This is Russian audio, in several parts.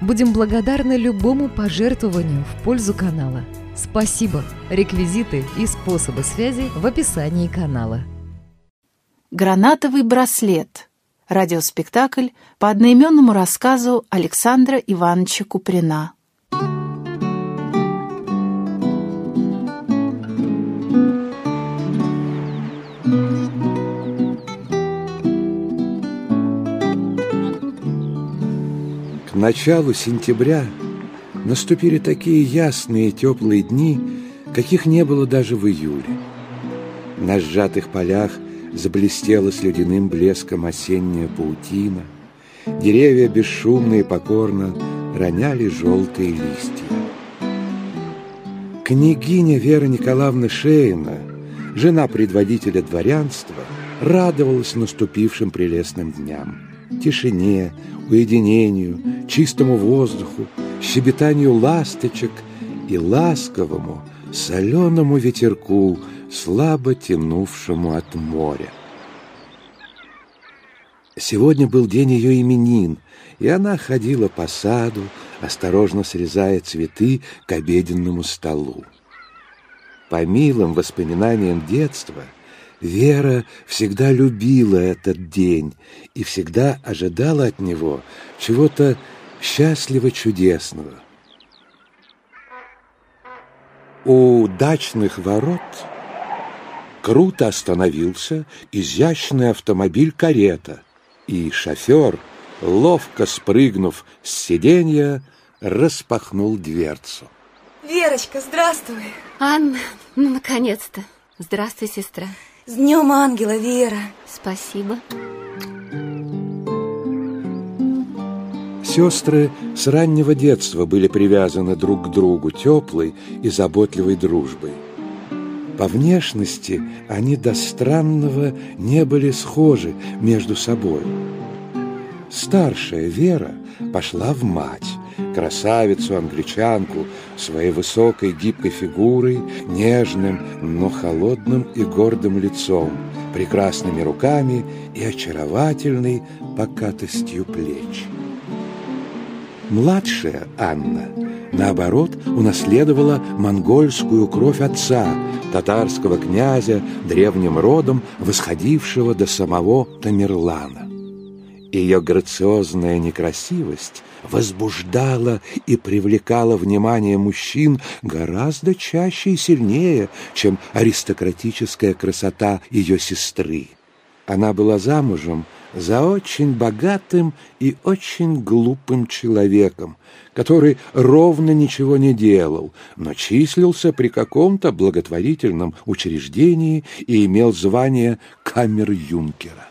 Будем благодарны любому пожертвованию в пользу канала. Спасибо! Реквизиты и способы связи в описании канала. «Гранатовый браслет» – радиоспектакль по одноименному рассказу Александра Ивановича Куприна. Началу сентября наступили такие ясные теплые дни, каких не было даже в июле. На сжатых полях заблестела с ледяным блеском осенняя паутина, деревья бесшумно и покорно роняли желтые листья. Княгиня Вера Николаевна Шеина, жена предводителя дворянства, радовалась наступившим прелестным дням, тишине, уединению, чистому воздуху, щебетанию ласточек и ласковому, соленому ветерку, слабо тянувшему от моря. Сегодня был день ее именин, и она ходила по саду, осторожно срезая цветы к обеденному столу. По милым воспоминаниям детства Вера всегда любила этот день и всегда ожидала от него чего-то счастливо чудесного. У дачных ворот круто остановился изящный автомобиль-карета, и шофер, ловко спрыгнув с сиденья, распахнул дверцу. Верочка, здравствуй. Анна, ну, наконец-то. Здравствуй, сестра. С днем ангела, Вера. Спасибо. Сестры с раннего детства были привязаны друг к другу теплой и заботливой дружбой. По внешности они до странного не были схожи между собой. Старшая Вера пошла в мать, красавицу-англичанку, своей высокой гибкой фигурой, нежным, но холодным и гордым лицом, прекрасными руками и очаровательной покатостью плеч. Младшая Анна, наоборот, унаследовала монгольскую кровь отца, татарского князя, древним родом, восходившего до самого Тамерлана. Ее грациозная некрасивость возбуждала и привлекала внимание мужчин гораздо чаще и сильнее, чем аристократическая красота ее сестры. Она была замужем за очень богатым и очень глупым человеком, который ровно ничего не делал, но числился при каком-то благотворительном учреждении и имел звание камер-юнкера.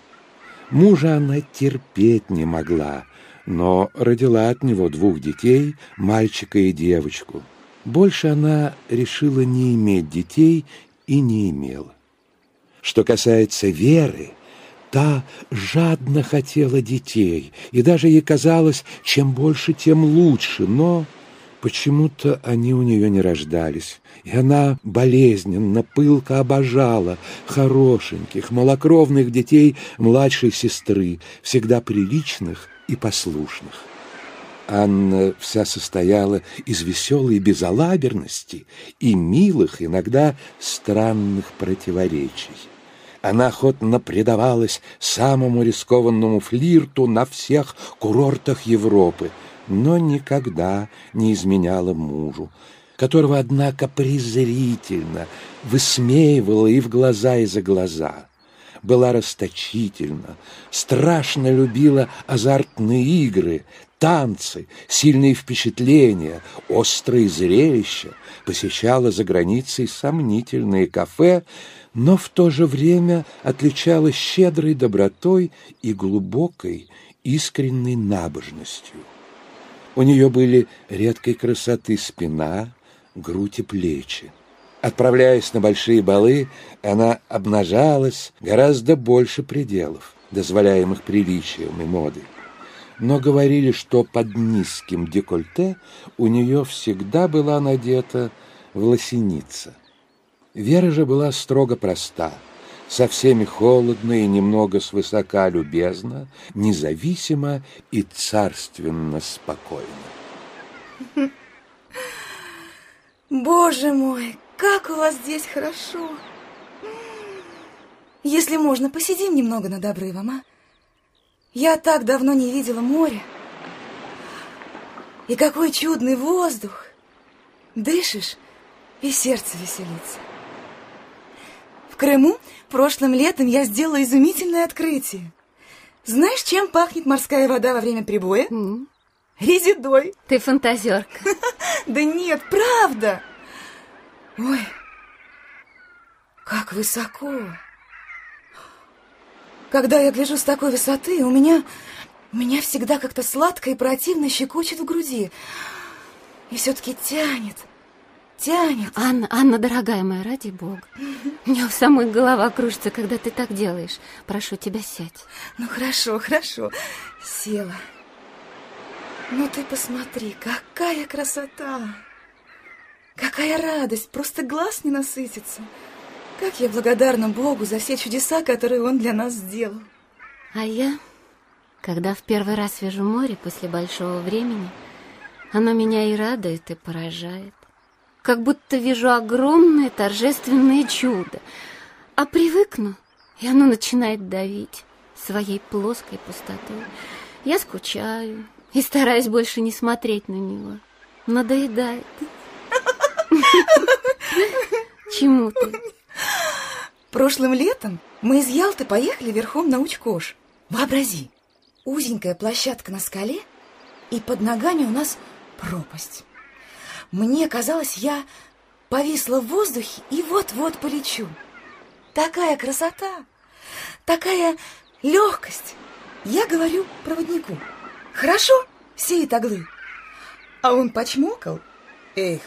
Мужа она терпеть не могла, но родила от него двух детей, мальчика и девочку. Больше она решила не иметь детей и не имела. Что касается Веры, Та жадно хотела детей, и даже ей казалось, чем больше, тем лучше, но почему-то они у нее не рождались, и она болезненно, пылко обожала хорошеньких, малокровных детей младшей сестры, всегда приличных и послушных. Анна вся состояла из веселой безалаберности и милых, иногда странных противоречий. Она охотно предавалась самому рискованному флирту на всех курортах Европы, но никогда не изменяла мужу, которого, однако, презрительно высмеивала и в глаза, и за глаза. Была расточительна, страшно любила азартные игры, танцы, сильные впечатления, острые зрелища, посещала за границей сомнительные кафе, но в то же время отличалась щедрой добротой и глубокой, искренней набожностью. У нее были редкой красоты спина, грудь и плечи. Отправляясь на большие балы, она обнажалась гораздо больше пределов, дозволяемых приличием и модой. Но говорили, что под низким декольте у нее всегда была надета власеница. Вера же была строго проста, со всеми холодно и немного свысока любезна, независимо и царственно спокойно. Боже мой, как у вас здесь хорошо! Если можно, посидим немного над обрывом, а? Я так давно не видела моря. И какой чудный воздух! Дышишь, и сердце веселится. В Крыму прошлым летом я сделала изумительное открытие. Знаешь, чем пахнет морская вода во время прибоя? М, Резидой. Ты фантазерка. Да нет, правда. Ой, как высоко. Когда я гляжу с такой высоты, у меня, у меня всегда как-то сладко и противно щекочет в груди. И все-таки тянет, тянет. Анна, Анна, дорогая моя, ради бога. У меня у самой голова кружится, когда ты так делаешь. Прошу тебя, сядь. Ну хорошо, хорошо. Села. Ну ты посмотри, какая красота! Какая радость! Просто глаз не насытится. Как я благодарна Богу за все чудеса, которые Он для нас сделал. А я, когда в первый раз вижу море после большого времени, оно меня и радует, и поражает. Как будто вижу огромное торжественное чудо. А привыкну, и оно начинает давить своей плоской пустотой. Я скучаю и стараюсь больше не смотреть на него. Надоедает. Чему ты? Прошлым летом мы из Ялты поехали верхом на Учкош. Вообрази, узенькая площадка на скале, и под ногами у нас пропасть. Мне казалось, я повисла в воздухе и вот-вот полечу. Такая красота, такая легкость. Я говорю проводнику. Хорошо, сеет оглы. А он почмокал. Эх,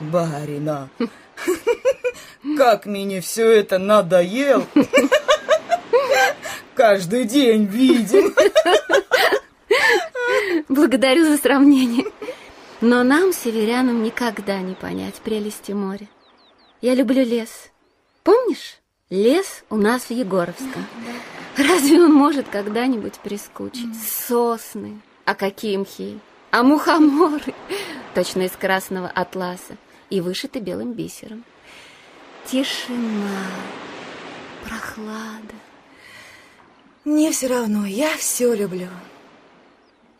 барина, как мне все это надоел. Каждый день видим. Благодарю за сравнение. Но нам, северянам, никогда не понять прелести моря. Я люблю лес. Помнишь? Лес у нас в Егоровском. Разве он может когда-нибудь прискучить? Сосны. А какие мхи? А мухоморы. Точно из красного атласа. И вышиты белым бисером. Тишина. Прохлада. Мне все равно, я все люблю.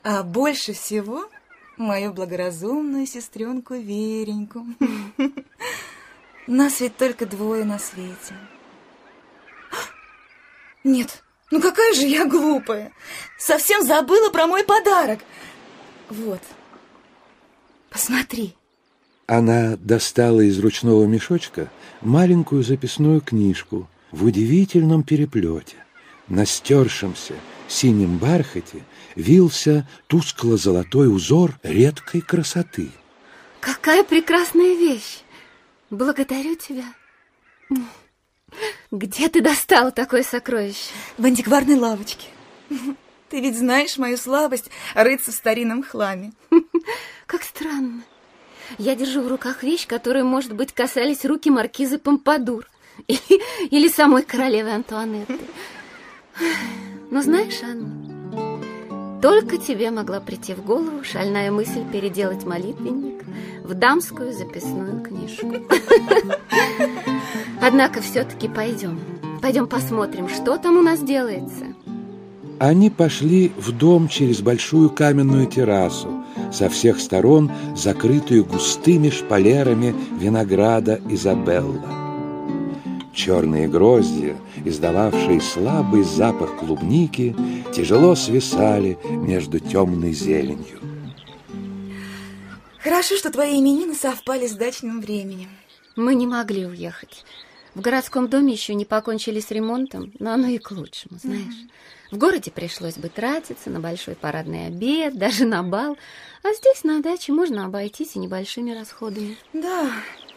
А больше всего мою благоразумную сестренку Вереньку. Нас ведь только двое на свете. Нет, ну какая же я глупая. Совсем забыла про мой подарок. Вот, посмотри. Она достала из ручного мешочка маленькую записную книжку в удивительном переплете. На стершемся синем бархате вился тускло-золотой узор редкой красоты. Какая прекрасная вещь! Благодарю тебя. Где ты достала такое сокровище? В антикварной лавочке. Ты ведь знаешь мою слабость рыться в старинном хламе. Как странно. Я держу в руках вещь, которой, может быть, касались руки маркизы Помпадур или, или самой королевы Антуанетты. Но знаешь, Анна, только тебе могла прийти в голову шальная мысль переделать молитвенник в дамскую записную книжку. Однако все-таки пойдем. Пойдем посмотрим, что там у нас делается. Они пошли в дом через большую каменную террасу, со всех сторон закрытую густыми шпалерами винограда Изабелла. Черные гроздья, издававшие слабый запах клубники, тяжело свисали между темной зеленью. Хорошо, что твои именины совпали с дачным временем. Мы не могли уехать. В городском доме еще не покончили с ремонтом, но оно и к лучшему, знаешь. В городе пришлось бы тратиться на большой парадный обед, даже на бал, а здесь на даче можно обойтись и небольшими расходами. Да,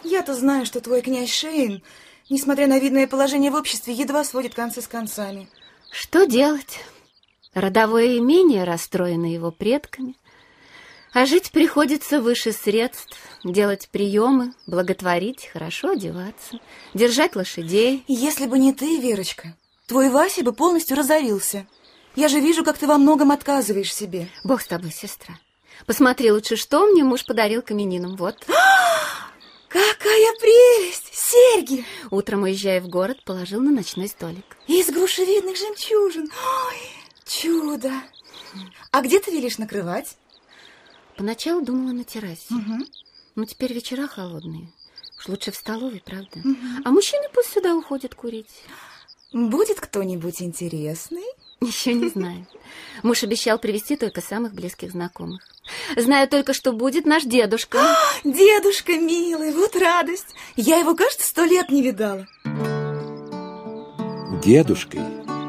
я-то знаю, что твой князь Шейн, несмотря на видное положение в обществе, едва сводит концы с концами. Что делать? Родовое имение расстроено его предками, а жить приходится выше средств, делать приемы, благотворить, хорошо одеваться, держать лошадей. Если бы не ты, Верочка, твой Вася бы полностью разорился. Я же вижу, как ты во многом отказываешь себе. Бог с тобой, сестра. Посмотри лучше, что мне муж подарил каменинам. Вот. Какая прелесть! Серьги! Утром, уезжая в город, положил на ночной столик. Из грушевидных жемчужин. Ой, чудо! А где ты велишь накрывать? Поначалу думала на террасе. Угу. Но теперь вечера холодные. Уж лучше в столовой, правда? Угу. А мужчины пусть сюда уходят курить. Будет кто-нибудь интересный? Еще не знаю. Муж обещал привести только самых близких знакомых. Знаю только, что будет наш дедушка. А, дедушка, милый, вот радость. Я его, кажется, сто лет не видала. Дедушкой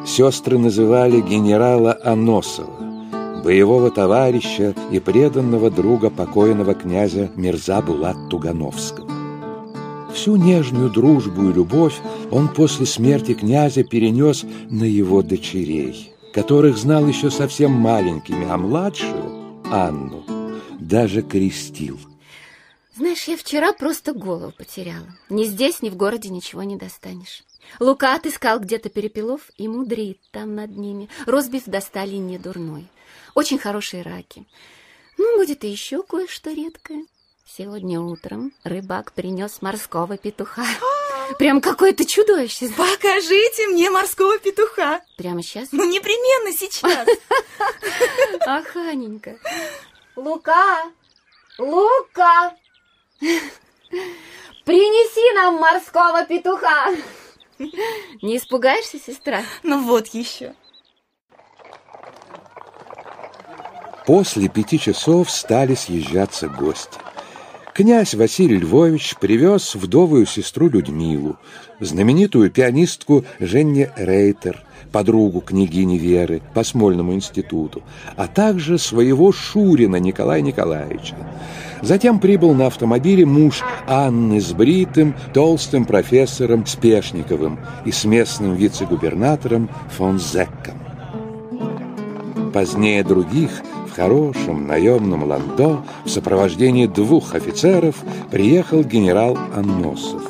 сестры называли генерала Аносова, боевого товарища и преданного друга покойного князя Мирза Булат Тугановского. Всю нежную дружбу и любовь он после смерти князя перенес на его дочерей, которых знал еще совсем маленькими, а младшую, Анну, даже крестил. Знаешь, я вчера просто голову потеряла. Ни здесь, ни в городе ничего не достанешь. Лука отыскал где-то перепелов и мудрит там над ними. Розбив достали не дурной. Очень хорошие раки. Ну, будет и еще кое-что редкое. Сегодня утром рыбак принес морского петуха. Прям какое-то чудовище. Покажите мне морского петуха. Прямо сейчас? Ну, непременно сейчас. Ах, Аненька. Лука! Лука! Принеси нам морского петуха. Не испугаешься, сестра? Ну вот еще. После пяти часов стали съезжаться гости. Князь Василий Львович привез вдовую сестру Людмилу, знаменитую пианистку Женне Рейтер, подругу княгини Веры по Смольному институту, а также своего Шурина Николая Николаевича. Затем прибыл на автомобиле муж Анны с бритым, толстым профессором Спешниковым и с местным вице-губернатором фон Зекком. Позднее других хорошем наемном ландо в сопровождении двух офицеров приехал генерал Анносов.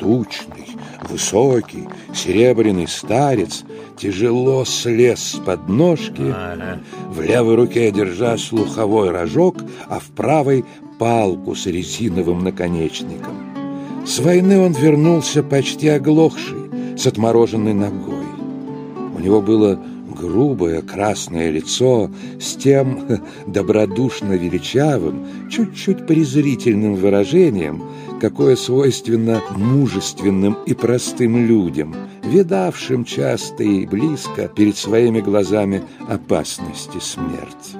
Тучный, высокий, серебряный старец тяжело слез с подножки, в левой руке держа слуховой рожок, а в правой — палку с резиновым наконечником. С войны он вернулся почти оглохший, с отмороженной ногой. У него было грубое красное лицо с тем добродушно величавым, чуть-чуть презрительным выражением, какое свойственно мужественным и простым людям, видавшим часто и близко перед своими глазами опасности смерти.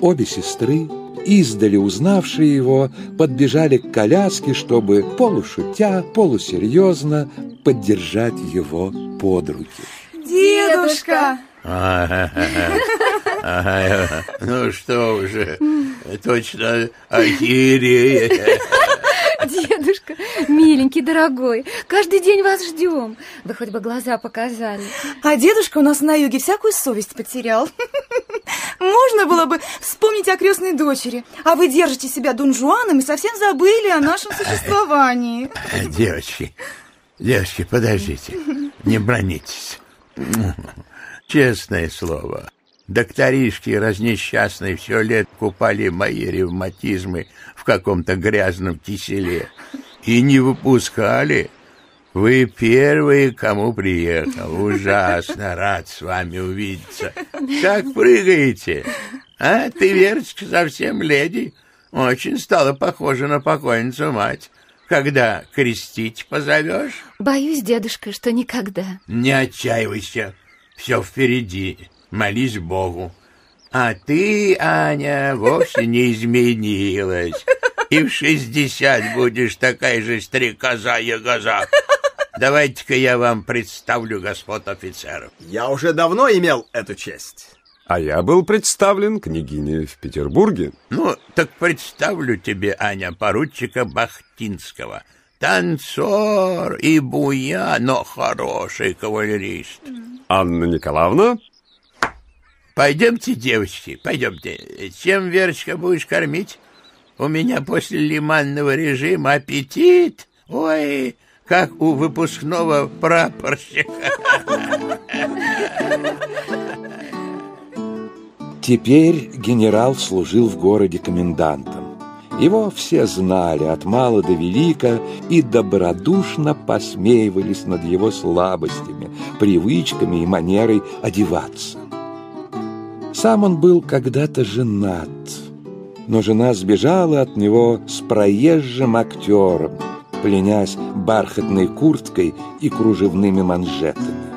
Обе сестры, издали узнавшие его, подбежали к коляске, чтобы, полушутя, полусерьезно, поддержать его под руки. Дедушка! Ну что уже, точно охереет. Дедушка, миленький, дорогой, каждый день вас ждем. Вы хоть бы глаза показали. А дедушка у нас на юге всякую совесть потерял. Можно было бы вспомнить о крестной дочери, а вы держите себя дунжуаном и совсем забыли о нашем существовании. Девочки, девочки, подождите, не бронитесь. Честное слово, докторишки разнесчастные все лет купали мои ревматизмы в каком-то грязном киселе и не выпускали. Вы первые, кому приехал. Ужасно рад с вами увидеться. Как прыгаете? А ты, Верочка, совсем леди. Очень стала похожа на покойницу мать. Когда крестить позовешь? Боюсь, дедушка, что никогда. Не отчаивайся. Все впереди. Молись Богу. А ты, Аня, вовсе не изменилась. И в шестьдесят будешь такая же стрекоза-ягоза. Давайте-ка я вам представлю господ офицеров. Я уже давно имел эту честь. А я был представлен княгине в Петербурге. Ну, так представлю тебе, Аня, поручика Бахтинского. Танцор и буя, но хороший кавалерист. Анна Николаевна? Пойдемте, девочки, пойдемте. Чем, Верочка, будешь кормить? У меня после лиманного режима аппетит. Ой, как у выпускного прапорщика. Теперь генерал служил в городе комендантом. Его все знали от мала до велика и добродушно посмеивались над его слабостями, привычками и манерой одеваться. Сам он был когда-то женат, но жена сбежала от него с проезжим актером, пленясь бархатной курткой и кружевными манжетами.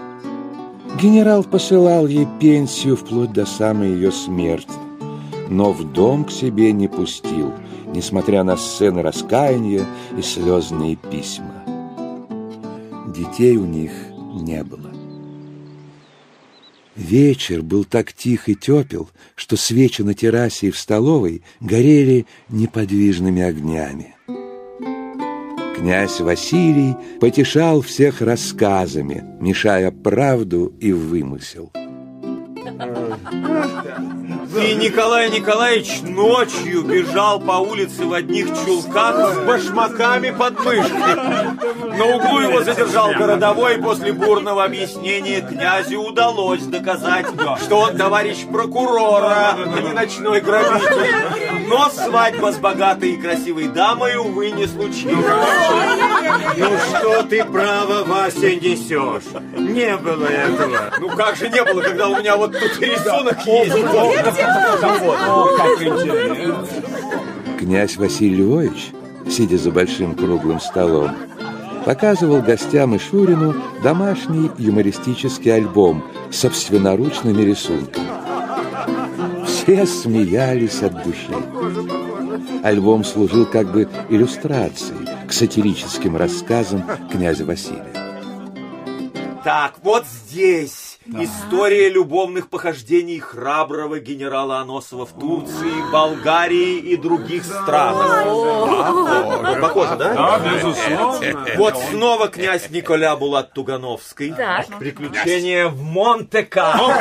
Генерал посылал ей пенсию вплоть до самой ее смерти, но в дом к себе не пустил, несмотря на сцены раскаяния и слезные письма. Детей у них не было. Вечер был так тих и тепел, что свечи на террасе и в столовой горели неподвижными огнями. Князь Василий потешал всех рассказами, мешая правду и вымысел. И Николай Николаевич ночью бежал по улице в одних чулках с башмаками под мышкой. На углу его задержал городовой, и после бурного объяснения князю удалось доказать, что он товарищ прокурора, а не ночной грабитель. Но свадьба с богатой и красивой дамой, увы, не случилась. Ну что ты, право, Вася, несешь? Не было этого. Ну как же не было, когда у меня вот тут рисунок есть. Князь Василий Львович, сидя за большим круглым столом, показывал гостям и Шурину домашний юмористический альбом с собственноручными рисунками. Все смеялись от души. Альбом служил как бы иллюстрацией к сатирическим рассказам князя Василия. Так, вот здесь История любовных похождений храброго генерала Аносова в Турции, Болгарии и других странах. Похоже, да? Да, безусловно. Вот снова князь Николя Булат Тугановский. Приключения в Монте-Карло.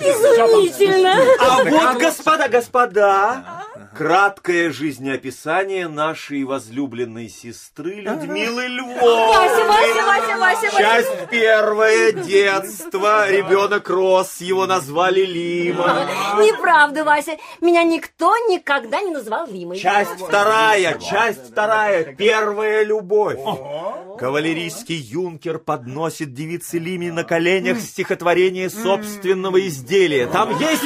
Изумительно. А вот, господа, господа, краткое жизнеописание нашей возлюбленной сестры Людмилы Львовны. Вася, Вася, Вася, Вася, Вася. Часть первая, детство, ребенок рос, его назвали Лима. Неправда, Вася. Меня никто никогда не называл Лимой. Часть вторая, часть вторая, первая любовь. Кавалерийский юнкер подносит девице Лиме на коленях стихотворение собственного изделия. Там есть,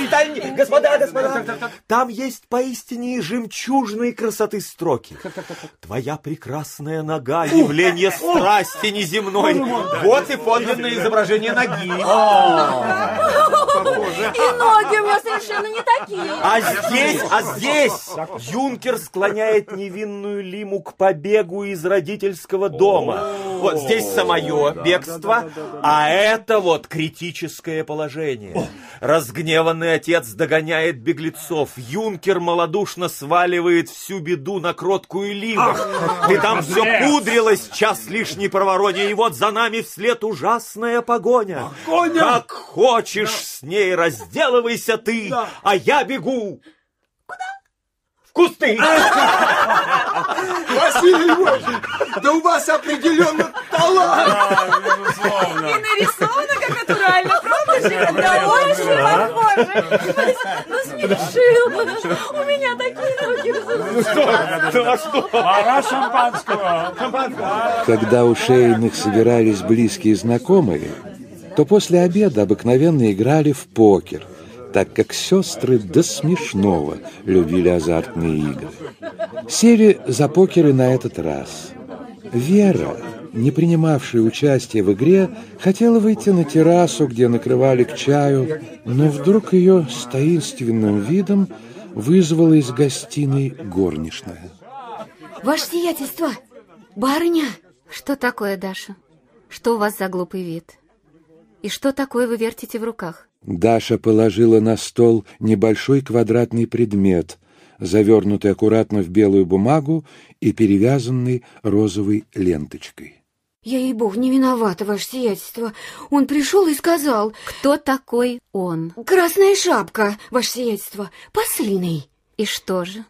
господа, господа, там есть поистине жемчужной красоты строки. Твоя прекрасная нога, явление страсти неземной. Вот и подлинное изображение ноги. И ноги у меня совершенно не такие. А здесь, а здесь юнкер склоняет невинную Лиму к побегу из родительского дома. Вот здесь самое бегство, а это вот критическое положение. Разгневанный отец догоняет беглецов. Юнкер малодушно сваливает всю беду на кроткую Лиму. Ты там все пудрилось, час лишней проворонья, и вот за нами вслед ужасная погоня. Как хочешь с ней разделывайся ты, а я бегу. Куда? В кусты. Василий Львович, да у вас определенно талант. Нарисовано как натурально? Да очень похоже. Ну, смешил. У меня такие руки. Пора шампанского. Когда у шейных собирались близкие знакомые, то после обеда обыкновенно играли в покер, так как сестры до смешного любили азартные игры. Сели за покеры на этот раз. Вера, не принимавшая участие в игре, хотела выйти на террасу, где накрывали к чаю, но вдруг ее с таинственным видом вызвала из гостиной горничная. Ваше сиятельство, барыня! Что такое, Даша? Что у вас за глупый вид? И что такое вы вертите в руках? Даша положила на стол небольшой квадратный предмет, завернутый аккуратно в белую бумагу и перевязанный розовой ленточкой. Я, ей-бог, не виновата, ваше сиятельство. Он пришел и сказал... Кто такой он? Красная шапка, ваше сиятельство, послиный. И что же?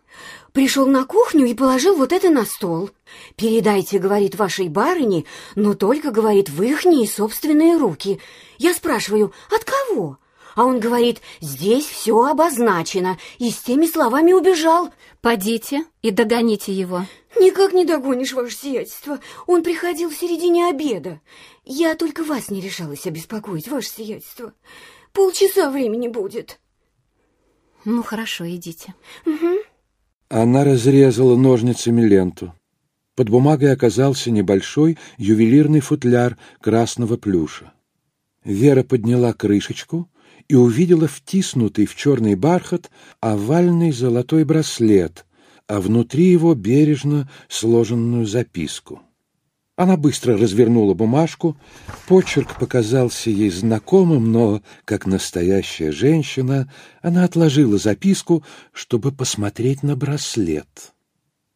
Пришел на кухню и положил вот это на стол. «Передайте, — говорит, — вашей барыне, но только, — говорит, — в ихние собственные руки. Я спрашиваю, от кого?» А он говорит, здесь все обозначено, и с теми словами убежал. Подите и догоните его. Никак не догонишь, ваше сиятельство. Он приходил в середине обеда. Я только вас не решалась обеспокоить, ваше сиятельство. Полчаса времени будет. Ну, хорошо, идите. Угу. Она разрезала ножницами ленту. Под бумагой оказался небольшой ювелирный футляр красного плюша. Вера подняла крышечку и увидела втиснутый в черный бархат овальный золотой браслет, а внутри его бережно сложенную записку. Она быстро развернула бумажку, почерк показался ей знакомым, но, как настоящая женщина, она отложила записку, чтобы посмотреть на браслет.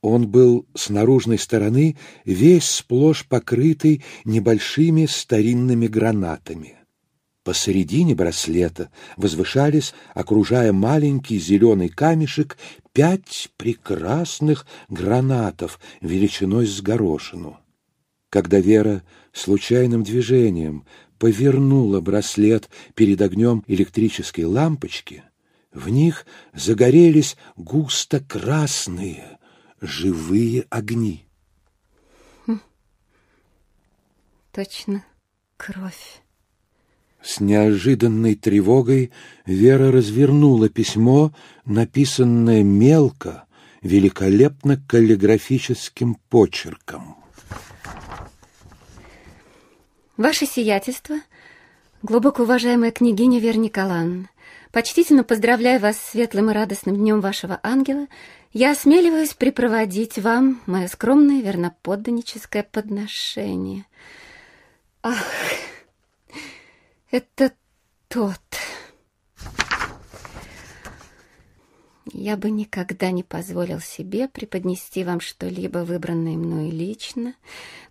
Он был с наружной стороны весь сплошь покрытый небольшими старинными гранатами. Посередине браслета возвышались, окружая маленький зеленый камешек, пять прекрасных гранатов величиной с горошину. Когда Вера случайным движением повернула браслет перед огнем электрической лампочки, в них загорелись густо красные живые огни. Хм. Точно кровь. С неожиданной тревогой Вера развернула письмо, написанное мелко, великолепно каллиграфическим почерком. Ваше сиятельство, глубоко уважаемая княгиня Вера Николаевна, почтительно поздравляю вас с светлым и радостным днем вашего ангела, я осмеливаюсь припроводить вам мое скромное верноподданническое подношение. Ах! Это тот. Я бы никогда не позволил себе преподнести вам что-либо выбранное мной лично.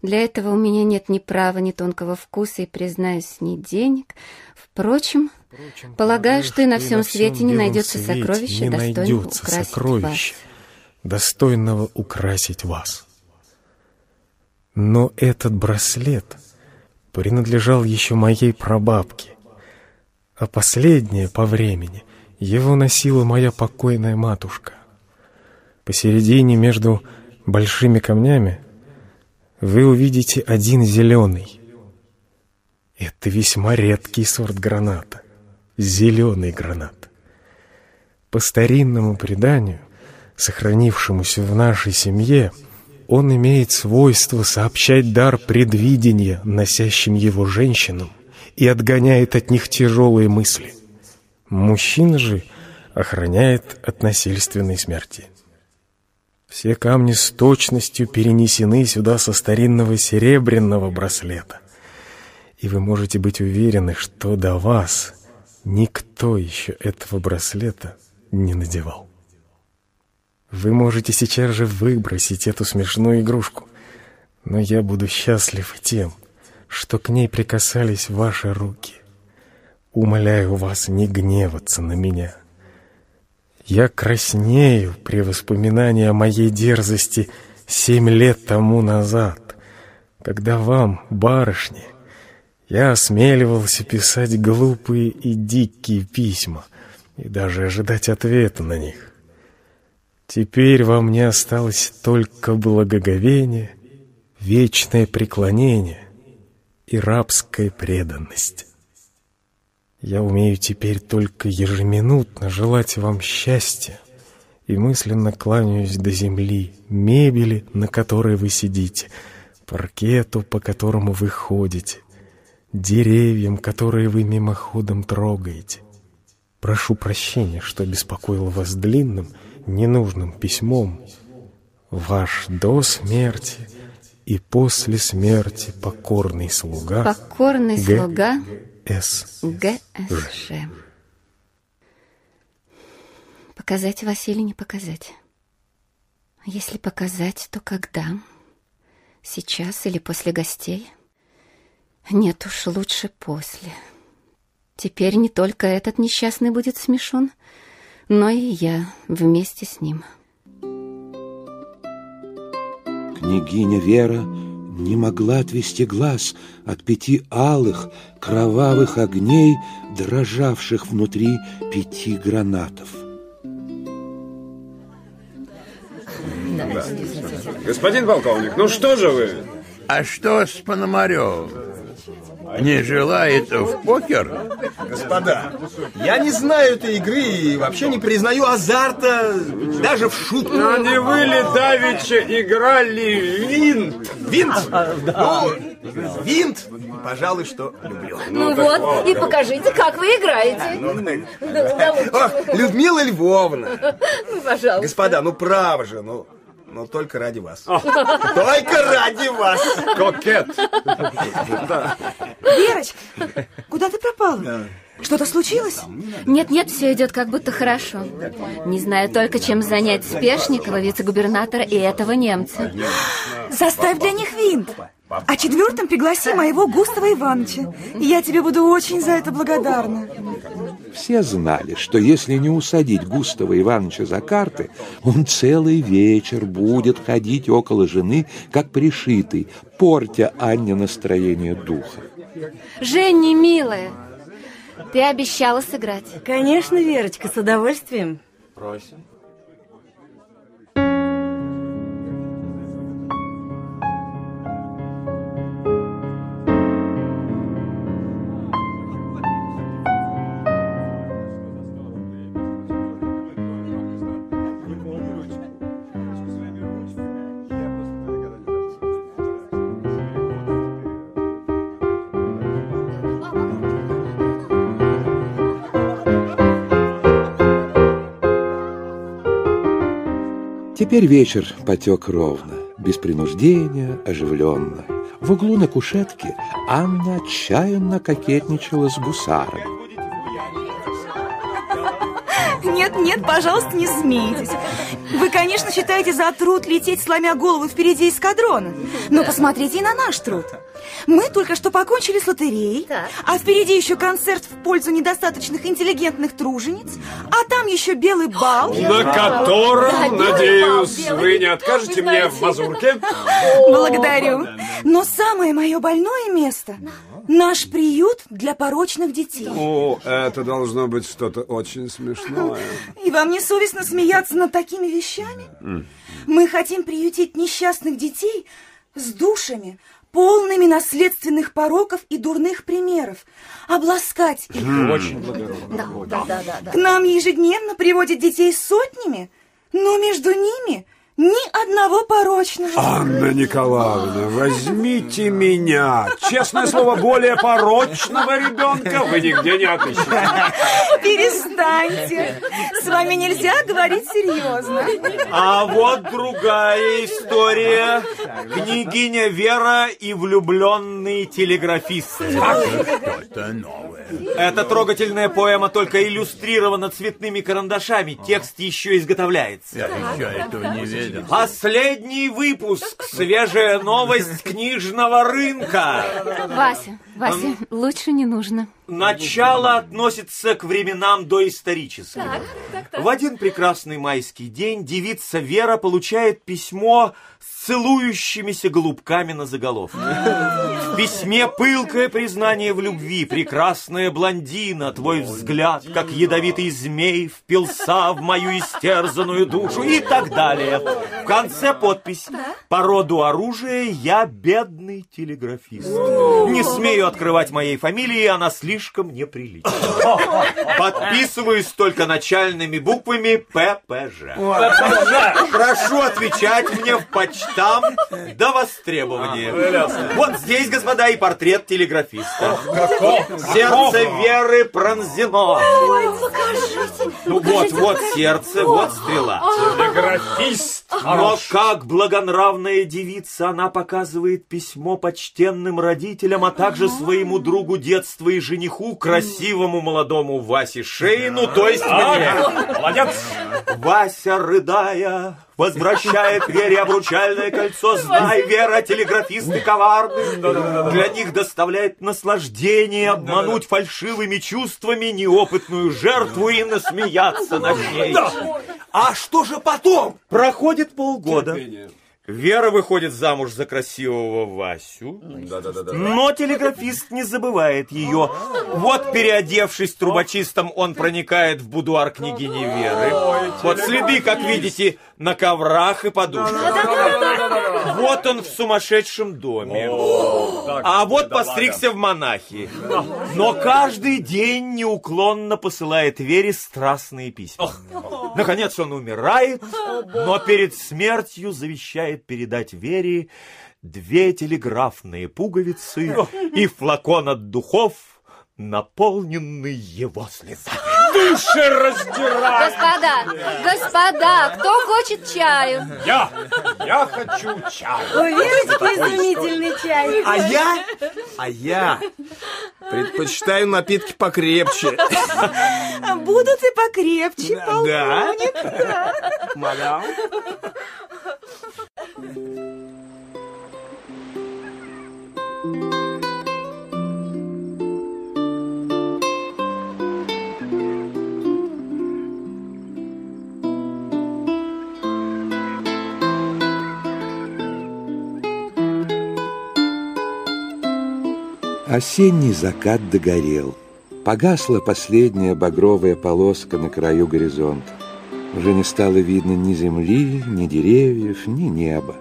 Для этого у меня нет ни права, ни тонкого вкуса и, признаюсь, ни денег. Впрочем, Впрочем полагаю, что и на всем свете не найдется сокровища, достойного украсить сокровища, вас. достойного украсить вас. Но этот браслет принадлежал еще моей прабабке, а последнее по времени его носила моя покойная матушка. Посередине между большими камнями вы увидите один зеленый. Это весьма редкий сорт граната, зеленый гранат. По старинному преданию, сохранившемуся в нашей семье, он имеет свойство сообщать дар предвидения, носящим его женщинам, и отгоняет от них тяжелые мысли. Мужчин же охраняет от насильственной смерти. Все камни с точностью перенесены сюда со старинного серебряного браслета. И вы можете быть уверены, что до вас никто еще этого браслета не надевал. Вы можете сейчас же выбросить эту смешную игрушку, но я буду счастлив тем, что к ней прикасались ваши руки. Умоляю вас не гневаться на меня. Я краснею при воспоминании о моей дерзости семь лет тому назад, когда вам, барышни, я осмеливался писать глупые и дикие письма и даже ожидать ответа на них. Теперь во мне осталось только благоговение, вечное преклонение и рабская преданность. Я умею теперь только ежеминутно желать вам счастья и мысленно кланяюсь до земли, мебели, на которой вы сидите, паркету, по которому вы ходите, деревьям, которые вы мимоходом трогаете. Прошу прощения, что беспокоил вас длинным, ненужным письмом. Ваш до смерти и после смерти покорный слуга. Покорный Г. слуга С. ГСЖ. Показать Василий не показать. Если показать, то когда? Сейчас или после гостей? Нет уж, лучше после. Теперь не только этот несчастный будет смешон, но и я вместе с ним. Княгиня Вера не могла отвести глаз от пяти алых кровавых огней, дрожавших внутри пяти гранатов. Господин полковник, ну что же вы? А что с Пономаревым? Не желает в покер? Господа, я не знаю этой игры и вообще не признаю азарта даже в шутку. А не вы ли давеча играли винт? Винт? Ну, винт, пожалуй, что люблю. Ну вот, и покажите, как вы играете. Ох, Людмила Львовна. Ну, пожалуйста. Господа, ну право же, ну, ну только ради вас. Только ради вас. Кокет. Верочка, куда ты пропала? Что-то случилось? Нет-нет, все идет как будто хорошо. Не знаю только, чем занять Спешникова, вице-губернатора и этого немца. Составь для них винт. А четвертым пригласи моего Густава Ивановича. И я тебе буду очень за это благодарна. Все знали, что если не усадить Густава Ивановича за карты, он целый вечер будет ходить около жены, как пришитый, портя Анне настроение духа. Женни, милая, ты обещала сыграть. Конечно, Верочка, с удовольствием. Просим. Теперь вечер потек ровно, без принуждения, оживленно. В углу на кушетке Анна отчаянно кокетничала с гусаром. Нет, нет, пожалуйста, не смейтесь. Вы, конечно, считаете за труд лететь, сломя голову впереди эскадрона. Но посмотрите и на наш труд. Мы только что покончили с лотереей, а впереди еще концерт в пользу недостаточных интеллигентных тружениц, а там еще белый бал. На котором, надеюсь, вы не откажете мне в мазурке? Благодарю. Но самое мое больное место – наш приют для порочных детей. О, это должно быть что-то очень смешное. И вам не совестно смеяться над такими вещами? Мы хотим приютить несчастных детей с душами, полными наследственных пороков и дурных примеров, обласкать их. Очень благородно. Да, да, да, да. К нам ежедневно приводят детей сотнями, но между ними ни одного порочного. Анна Николаевна, возьмите меня. Честное слово, более порочного ребенка вы нигде не отыщете. Перестаньте. С вами нельзя говорить серьезно. А вот другая история. Княгиня Вера и влюбленный телеграфист. Что-то новое. Эта трогательная поэма только иллюстрирована цветными карандашами. Текст еще изготовляется. Я еще этого не видел. Последний выпуск. Свежая новость книжного рынка. Вася, Вася, лучше не нужно. Начало относится к временам доисторическим. В один прекрасный майский день девица Вера получает письмо с целующимися голубками на заголовке. В письме пылкое признание в любви, прекрасная блондина, твой взгляд, как ядовитый змей, впился в мою истерзанную душу и так далее. В конце подпись. По роду оружия я бедный телеграфист. Не смею открывать моей фамилии, она слишком неприлична. Подписываюсь только начальными буквами ППЖ. Прошу отвечать мне в почтам до востребования. Вот здесь, господин господа, и портрет телеграфиста. Сердце Веры пронзено. Ой, покажите. Ну вот, вот сердце, вот стрела. Телеграфист. Но как благонравная девица, она показывает письмо почтенным родителям, а также своему другу детства и жениху, красивому молодому Васе Шейну, то есть мне. Молодец. Вася, рыдая, возвращает Вере обручальное кольцо. Знай, Вера, телеграфисты коварны. Для них доставляет наслаждение обмануть фальшивыми чувствами неопытную жертву и насмеяться над ней. А что же потом? Проходит полгода. Вера выходит замуж за красивого Васю, но телеграфист не забывает ее. Вот, переодевшись трубочистом, он проникает в будуар княгини Веры. Вот следы, как видите, на коврах и подушках. Вот он в сумасшедшем доме. А вот постригся в монахи. Но каждый день неуклонно посылает Вере страстные письма. Наконец он умирает, но перед смертью завещает передать Вере две телеграфные пуговицы и флакон от духов, наполненный его слезами. Души раздирает. Господа, господа, кто хочет чаю? Я, я хочу чай. У Верочки изумительный чай. А я, а я предпочитаю напитки покрепче. Будут и покрепче, Да? полковник. Мадам? Осенний закат догорел. Погасла последняя багровая полоска на краю горизонта. Уже не стало видно ни земли, ни деревьев, ни неба.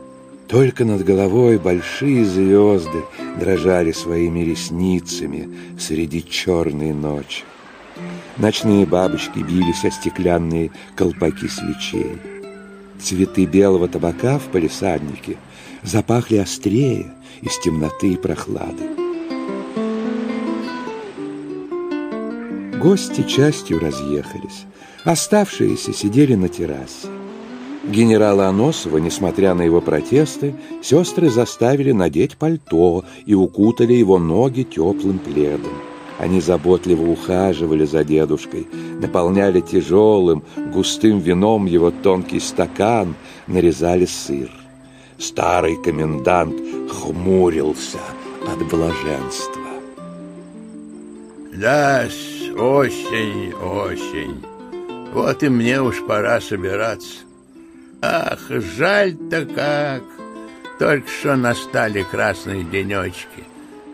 Только над головой большие звезды дрожали своими ресницами среди черной ночи. Ночные бабочки бились о стеклянные колпаки свечей. Цветы белого табака в палисаднике запахли острее из темноты и прохлады. Гости частью разъехались. Оставшиеся сидели на террасе. Генерала Аносова, несмотря на его протесты, сестры заставили надеть пальто и укутали его ноги теплым пледом. Они заботливо ухаживали за дедушкой, наполняли тяжелым, густым вином его тонкий стакан, нарезали сыр. Старый комендант хмурился от блаженства. Да, осень, осень. Вот и мне уж пора собираться. Ах, жаль-то как. Только что настали красные денечки.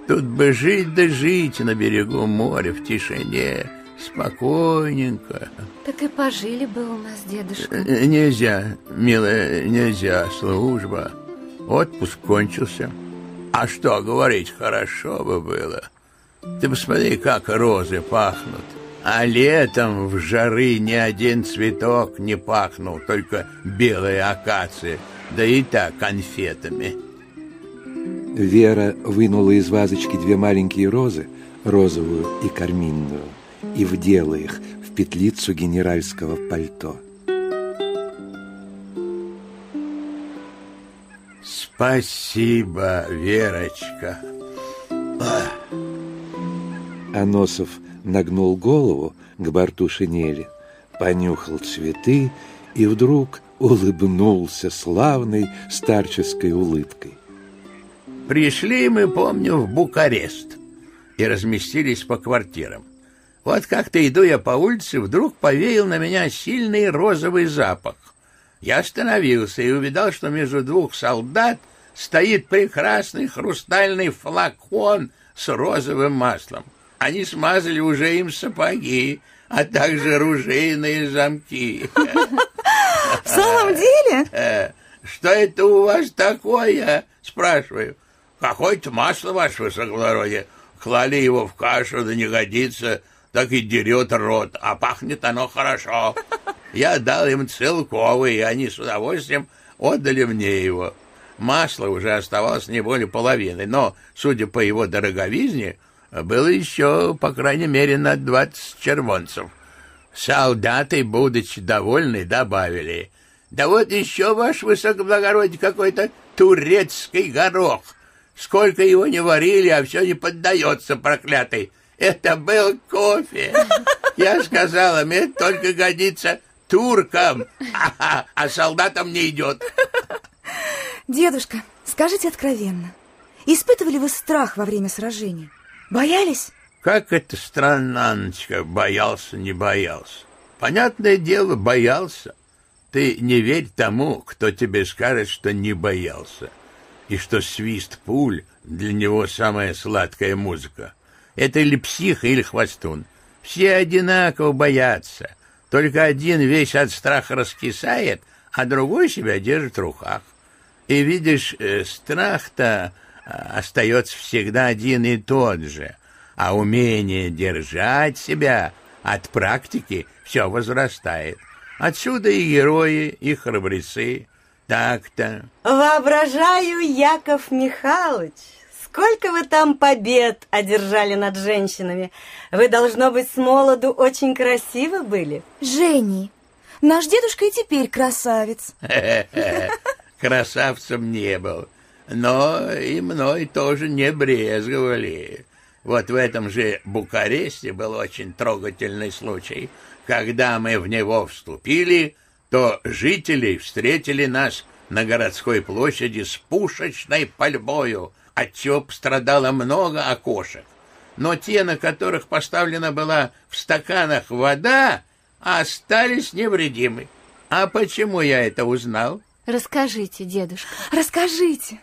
Тут бы жить да жить на берегу моря в тишине, спокойненько. Так и пожили бы у нас, дедушка. Э, Нельзя, милая, нельзя, служба. Отпуск кончился. А что говорить, хорошо бы было. Ты посмотри, как розы пахнут. А летом в жары ни один цветок не пахнул, только белая акация, да и так конфетами. Вера вынула из вазочки две маленькие розы, розовую и карминную, и вдела их в петлицу генеральского пальто. Спасибо, Верочка. Аносов нагнул голову к борту шинели, понюхал цветы и вдруг улыбнулся славной старческой улыбкой. Пришли мы, помню, в Букарест и разместились по квартирам. Вот как-то иду я по улице, вдруг повеял на меня сильный розовый запах. Я остановился и увидал, что между двух солдат стоит прекрасный хрустальный флакон с розовым маслом. Они смазали уже им сапоги, а также ружейные замки. В самом деле? Э, Что это у вас такое? Спрашиваю. Какое-то масло, ваше высокоблагородие. Клали его в кашу, да не годится, так и дерет рот, а пахнет оно хорошо. Я дал им целковый, и они с удовольствием отдали мне его. масла уже оставалось не более половины, но, судя по его дороговизне, было еще, по крайней мере, на двадцать червонцев. Солдаты, будучи довольны, добавили, «Да вот еще, ваш высокоблагородие, какой-то турецкий горох. Сколько его не варили, а все не поддается, проклятый. Это был кофе. Я сказала, мне только годится туркам, а, а солдатам не идет. Дедушка, скажите откровенно, испытывали вы страх во время сражения? Боялись? Как это странно, Анночка, боялся, не боялся. Понятное дело, боялся. Ты не верь тому, кто тебе скажет, что не боялся, и что свист пуль для него самая сладкая музыка. Это или псих, или хвостун. Все одинаково боятся. Только один весь от страха раскисает, а другой себя держит в руках. И видишь, э, страх-то остается всегда один и тот же, а умение держать себя от практики все возрастает. Отсюда и герои, и храбрецы. Так-то. Воображаю, Яков Михайлович, сколько вы там побед одержали над женщинами. Вы, должно быть, с молоду очень красивы были. Жени, наш дедушка и теперь красавец. Красавцем не был, но и мной тоже не брезговали. Вот в этом же Букаресте был очень трогательный случай. Когда мы в него вступили, то жители встретили нас на городской площади с пушечной пальбою, отчего пострадало много окошек. Но те, на которых поставлена была в стаканах вода, остались невредимы. А почему я это узнал? Расскажите, дедушка. Расскажите.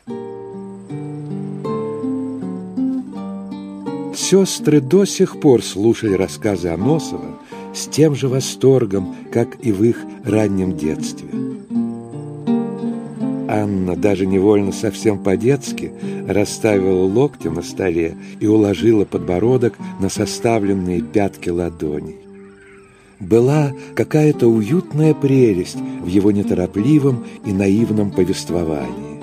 Сестры до сих пор слушали рассказы Аносова с тем же восторгом, как и в их раннем детстве. Анна даже невольно совсем по-детски расставила локти на столе и уложила подбородок на составленные пятки ладоней. Была какая-то уютная прелесть в его неторопливом и наивном повествовании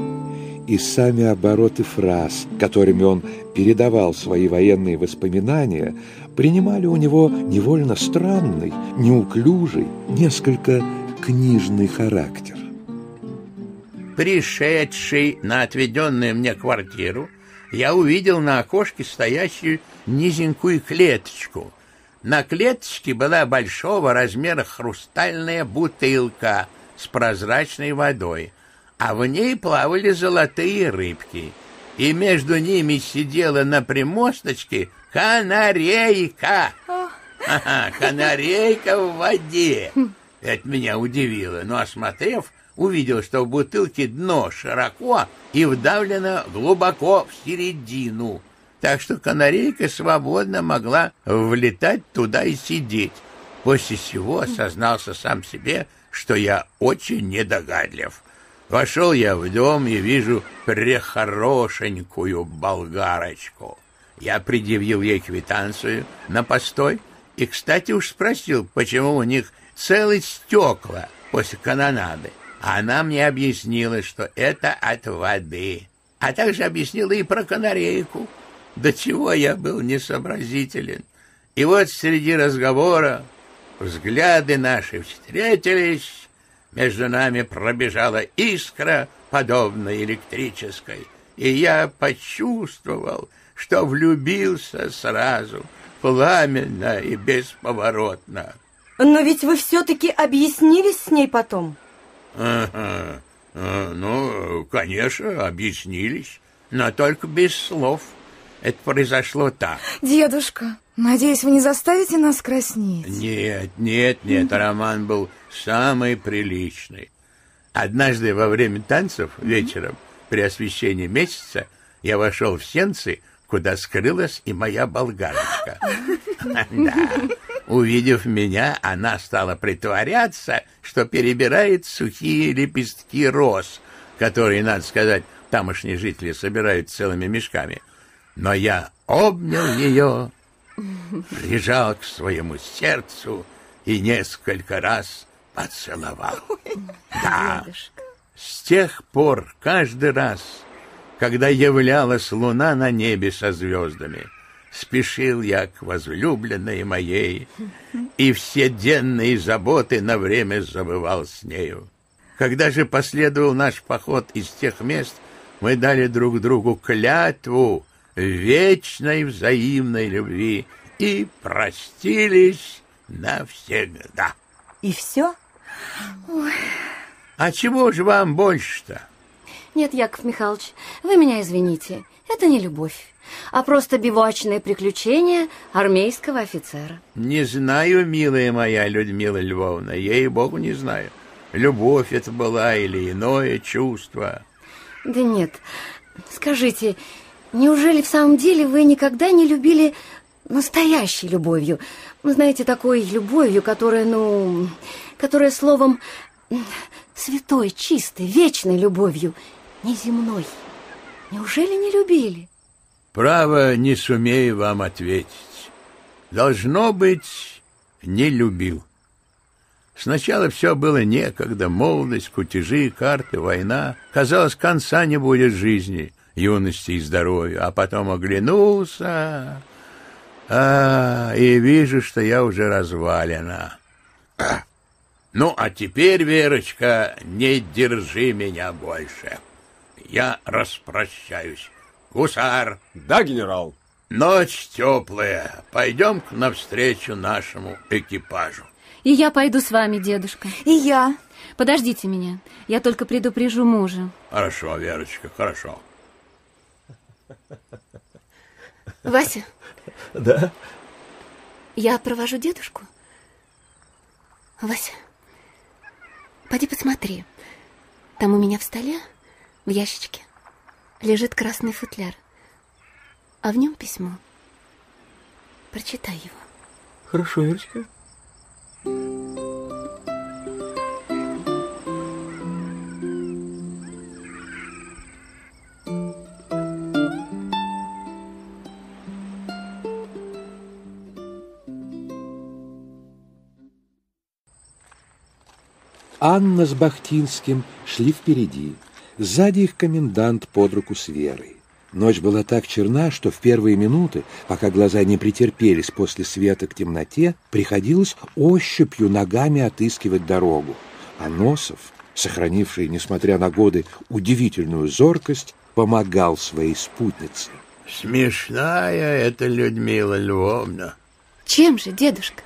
и сами обороты фраз, которыми он передавал свои военные воспоминания, принимали у него невольно странный, неуклюжий, несколько книжный характер. Пришедший на отведенную мне квартиру, я увидел на окошке стоящую низенькую клеточку. На клеточке была большого размера хрустальная бутылка с прозрачной водой – а в ней плавали золотые рыбки, и между ними сидела на примосточке канарейка. Ага, канарейка в воде. Это меня удивило, но, осмотрев, увидел, что в бутылке дно широко и вдавлено глубоко в середину, так что канарейка свободно могла влетать туда и сидеть. После чего осознался сам себе, что я очень недогадлив. Вошел я в дом и вижу прехорошенькую болгарочку. Я предъявил ей квитанцию на постой и, кстати, уж спросил, почему у них целые стекла после канонады. Она мне объяснила, что это от воды, а также объяснила и про канарейку. До чего я был несообразителен. И вот среди разговора взгляды наши встретились, между нами пробежала искра, подобная электрической, и я почувствовал, что влюбился сразу, пламенно и бесповоротно. Но ведь вы все-таки объяснились с ней потом? Ага, а, ну, конечно, объяснились, но только без слов. Это произошло так. Дедушка, надеюсь, вы не заставите нас краснеть? Нет, нет, нет, роман был самый приличный. Однажды во время танцев вечером при освещении месяца я вошел в сенцы, куда скрылась и моя болгарочка. Да. Увидев меня, она стала притворяться, что перебирает сухие лепестки роз, которые, надо сказать, тамошние жители собирают целыми мешками. Но я обнял ее, прижал к своему сердцу и несколько раз поцеловал. Да, С тех пор каждый раз, когда являлась луна на небе со звездами, спешил я к возлюбленной моей, и все денные заботы на время забывал с нею. Когда же последовал наш поход из тех мест, мы дали друг другу клятву вечной взаимной любви и простились навсегда. И все? Ой. А чего же вам больше-то? Нет, Яков Михайлович, вы меня извините. Это не любовь, а просто бивачное приключение армейского офицера. Не знаю, милая моя Людмила Львовна, ей-богу не знаю. Любовь это была или иное чувство. Да нет, скажите, неужели в самом деле вы никогда не любили настоящей любовью? Вы знаете, такой любовью, которая, ну, которая словом святой, чистой, вечной любовью, неземной. Неужели не любили? Право, не сумею вам ответить. Должно быть, не любил. Сначала все было некогда, молодость, кутежи, карты, война. Казалось, конца не будет жизни, юности и здоровья. А потом оглянулся, а, и вижу, что я уже развалена. Ну, а теперь, Верочка, не держи меня больше. Я распрощаюсь. Гусар. Да, генерал. Ночь теплая. Пойдем навстречу нашему экипажу. И я пойду с вами, дедушка. И я. Подождите меня. Я только предупрежу мужа. Хорошо, Верочка, хорошо. Вася. Да? Я провожу дедушку. Вася, пойди посмотри. Там у меня в столе, в ящичке, лежит красный футляр. А в нем письмо. Прочитай его. Хорошо, Верочка. Анна с Бахтинским шли впереди. Сзади их комендант под руку с Верой. Ночь была так черна, что в первые минуты, пока глаза не претерпелись после света к темноте, приходилось ощупью ногами отыскивать дорогу. А Носов, сохранивший, несмотря на годы, удивительную зоркость, помогал своей спутнице. Смешная эта Людмила Львовна. Чем же, дедушка?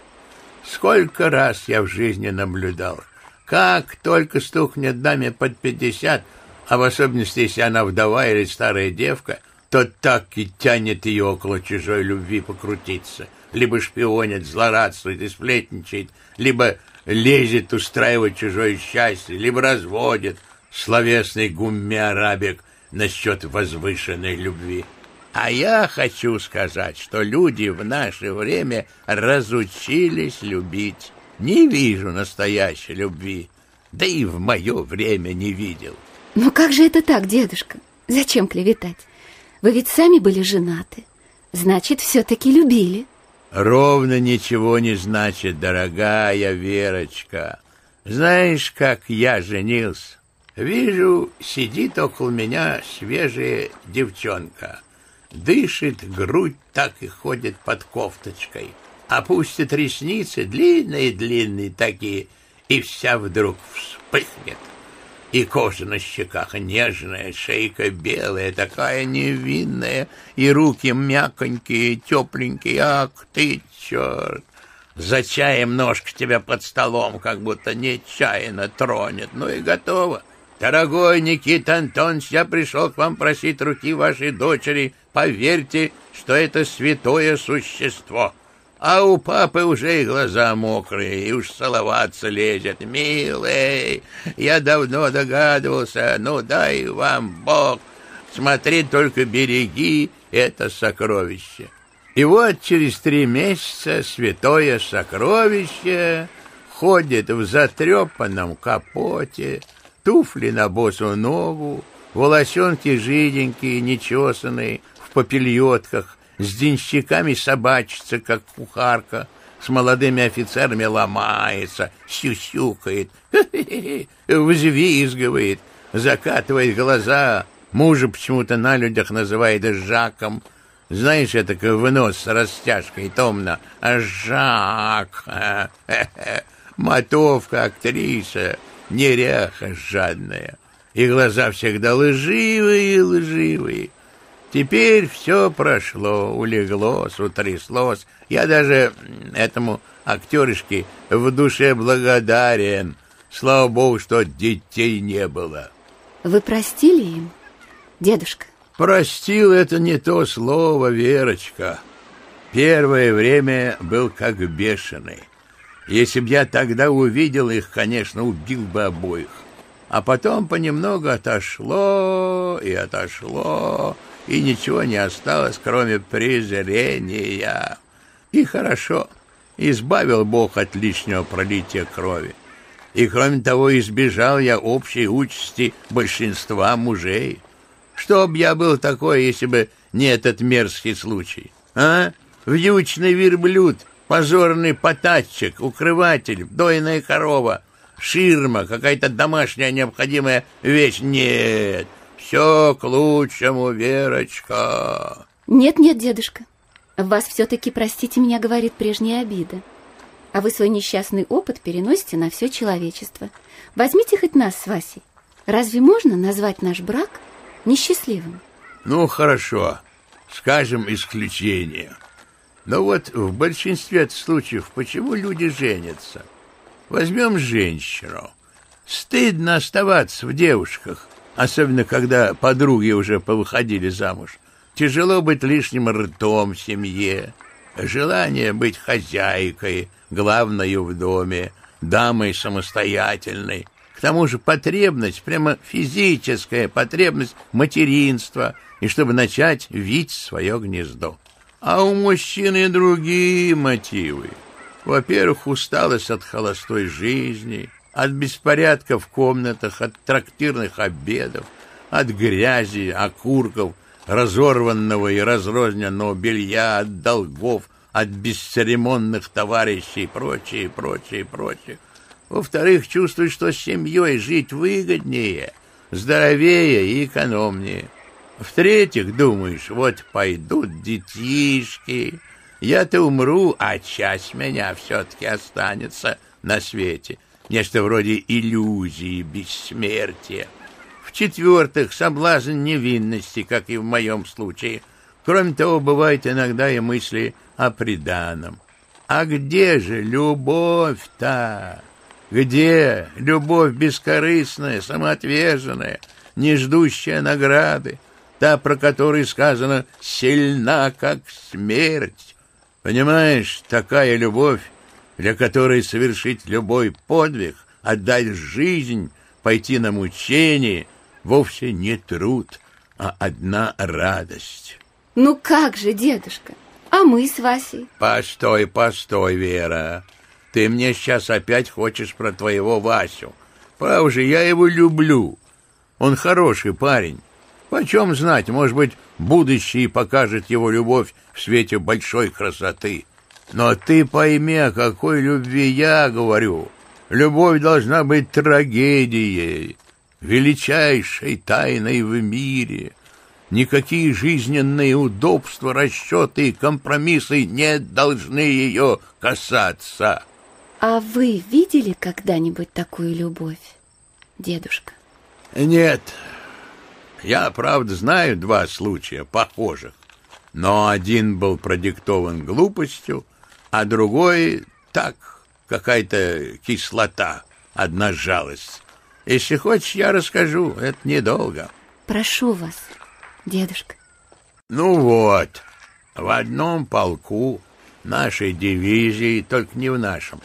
Сколько раз я в жизни наблюдал, как только стукнет даме под пятьдесят, а в особенности, если она вдова или старая девка, то так и тянет ее около чужой любви покрутиться. Либо шпионит, злорадствует и сплетничает, либо лезет устраивать чужое счастье, либо разводит словесный гумми-арабик насчет возвышенной любви. А я хочу сказать, что люди в наше время разучились любить. Не вижу настоящей любви, да и в мое время не видел. Ну как же это так, дедушка? Зачем клеветать? Вы ведь сами были женаты. Значит, все-таки любили. Ровно ничего не значит, дорогая Верочка. Знаешь, как я женился? Вижу, сидит около меня свежая девчонка. Дышит, грудь так и ходит под кофточкой опустит ресницы, длинные-длинные такие, и вся вдруг вспыхнет. И кожа на щеках нежная, шейка белая, такая невинная, и руки мяконькие, тепленькие. Ах ты, черт! За чаем ножка тебя под столом, как будто нечаянно тронет. Ну и готово. Дорогой Никита Антонович, я пришел к вам просить руки вашей дочери. Поверьте, что это святое существо. А у папы уже и глаза мокрые, и уж целоваться лезет. Милый, я давно догадывался, ну дай вам Бог. Смотри, только береги это сокровище. И вот через три месяца святое сокровище ходит в затрепанном капоте, туфли на босу ногу, волосенки жиденькие, нечесанные, в попельотках, с денщиками собачится, как кухарка, с молодыми офицерами ломается, сюсюкает, взвизгивает, закатывает глаза, мужа почему-то на людях называет Жаком. Знаешь, это в нос с растяжкой томно. Жак, мотовка, актриса, неряха жадная. И глаза всегда лживые, лживые. Теперь все прошло, улеглось, утряслось. Я даже этому актеришке в душе благодарен. Слава богу, что детей не было. Вы простили им, дедушка? Простил — это не то слово, Верочка. Первое время был как бешеный. Если б я тогда увидел их, конечно, убил бы обоих. А потом понемногу отошло и отошло, и ничего не осталось, кроме презрения. И хорошо, избавил Бог от лишнего пролития крови. И, кроме того, избежал я общей участи большинства мужей. Что б я был такой, если бы не этот мерзкий случай? А? Вьючный верблюд, позорный потатчик, укрыватель, дойная корова, ширма, какая-то домашняя необходимая вещь. Нет, все к лучшему, Верочка. Нет-нет, дедушка, вас все-таки, простите меня, говорит прежняя обида. А вы свой несчастный опыт переносите на все человечество. Возьмите хоть нас с Васей. Разве можно назвать наш брак несчастливым? Ну, хорошо. Скажем, исключение. Но вот в большинстве случаев почему люди женятся? Возьмем женщину. Стыдно оставаться в девушках, особенно когда подруги уже повыходили замуж. Тяжело быть лишним ртом в семье. Желание быть хозяйкой, главною в доме, дамой самостоятельной. К тому же потребность, прямо физическая потребность материнства, и чтобы начать вить свое гнездо. А у мужчины другие мотивы. Во-первых, усталость от холостой жизни, от беспорядка в комнатах, от трактирных обедов, от грязи, окурков, разорванного и разрозненного белья, от долгов, от бесцеремонных товарищей и прочее, прочее, прочее. Во-вторых, чувствуешь, что с семьей жить выгоднее, здоровее и экономнее. В-третьих, думаешь, вот пойдут детишки, я-то умру, а часть меня все-таки останется на свете. Нечто вроде иллюзии бессмертия. В-четвертых, соблазн невинности, как и в моем случае. Кроме того, бывают иногда и мысли о преданном. А где же любовь-то? Где любовь бескорыстная, самоотверженная, не ждущая награды, та, про которую сказано «сильна, как смерть»? Понимаешь, такая любовь, для которой совершить любой подвиг, отдать жизнь, пойти на мучение, вовсе не труд, а одна радость. Ну как же, дедушка? А мы с Васей? Постой, постой, Вера. Ты мне сейчас опять хочешь про твоего Васю. Право же, я его люблю. Он хороший парень. Почем знать, может быть, будущее покажет его любовь в свете большой красоты. Но ты пойми, о какой любви я говорю. Любовь должна быть трагедией величайшей тайной в мире. Никакие жизненные удобства, расчеты и компромиссы не должны ее касаться. А вы видели когда-нибудь такую любовь, дедушка? Нет. Я, правда, знаю два случая похожих. Но один был продиктован глупостью, а другой так, какая-то кислота, одна жалость. Если хочешь, я расскажу. Это недолго. Прошу вас, дедушка. Ну вот, в одном полку нашей дивизии, только не в нашем,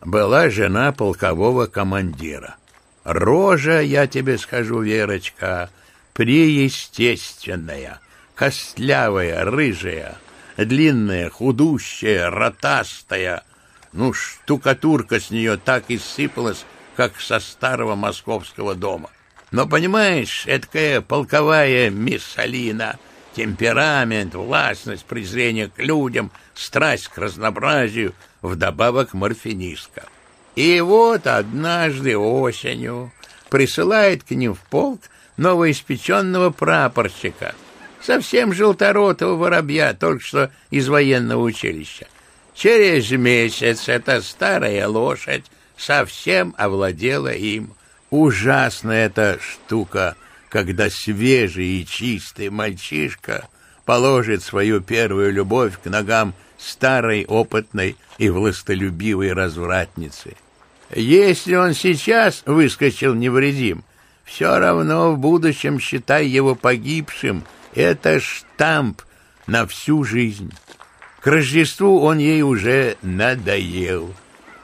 была жена полкового командира. Рожа, я тебе скажу, Верочка, преестественная, костлявая, рыжая, длинная, худущая, ротастая. Ну, штукатурка с нее так и сыпалась, как со старого московского дома. Но, понимаешь, эткая полковая миссалина, темперамент, властность, презрение к людям, страсть к разнообразию, вдобавок морфинистка. И вот однажды осенью, присылает к ним в полк новоиспеченного прапорщика, совсем желторотого воробья, только что из военного училища. Через месяц эта старая лошадь совсем овладела им. Ужасная эта штука, когда свежий и чистый мальчишка положит свою первую любовь к ногам старой, опытной и властолюбивой развратницы. Если он сейчас выскочил невредим, все равно в будущем считай его погибшим. Это штамп на всю жизнь. К Рождеству он ей уже надоел.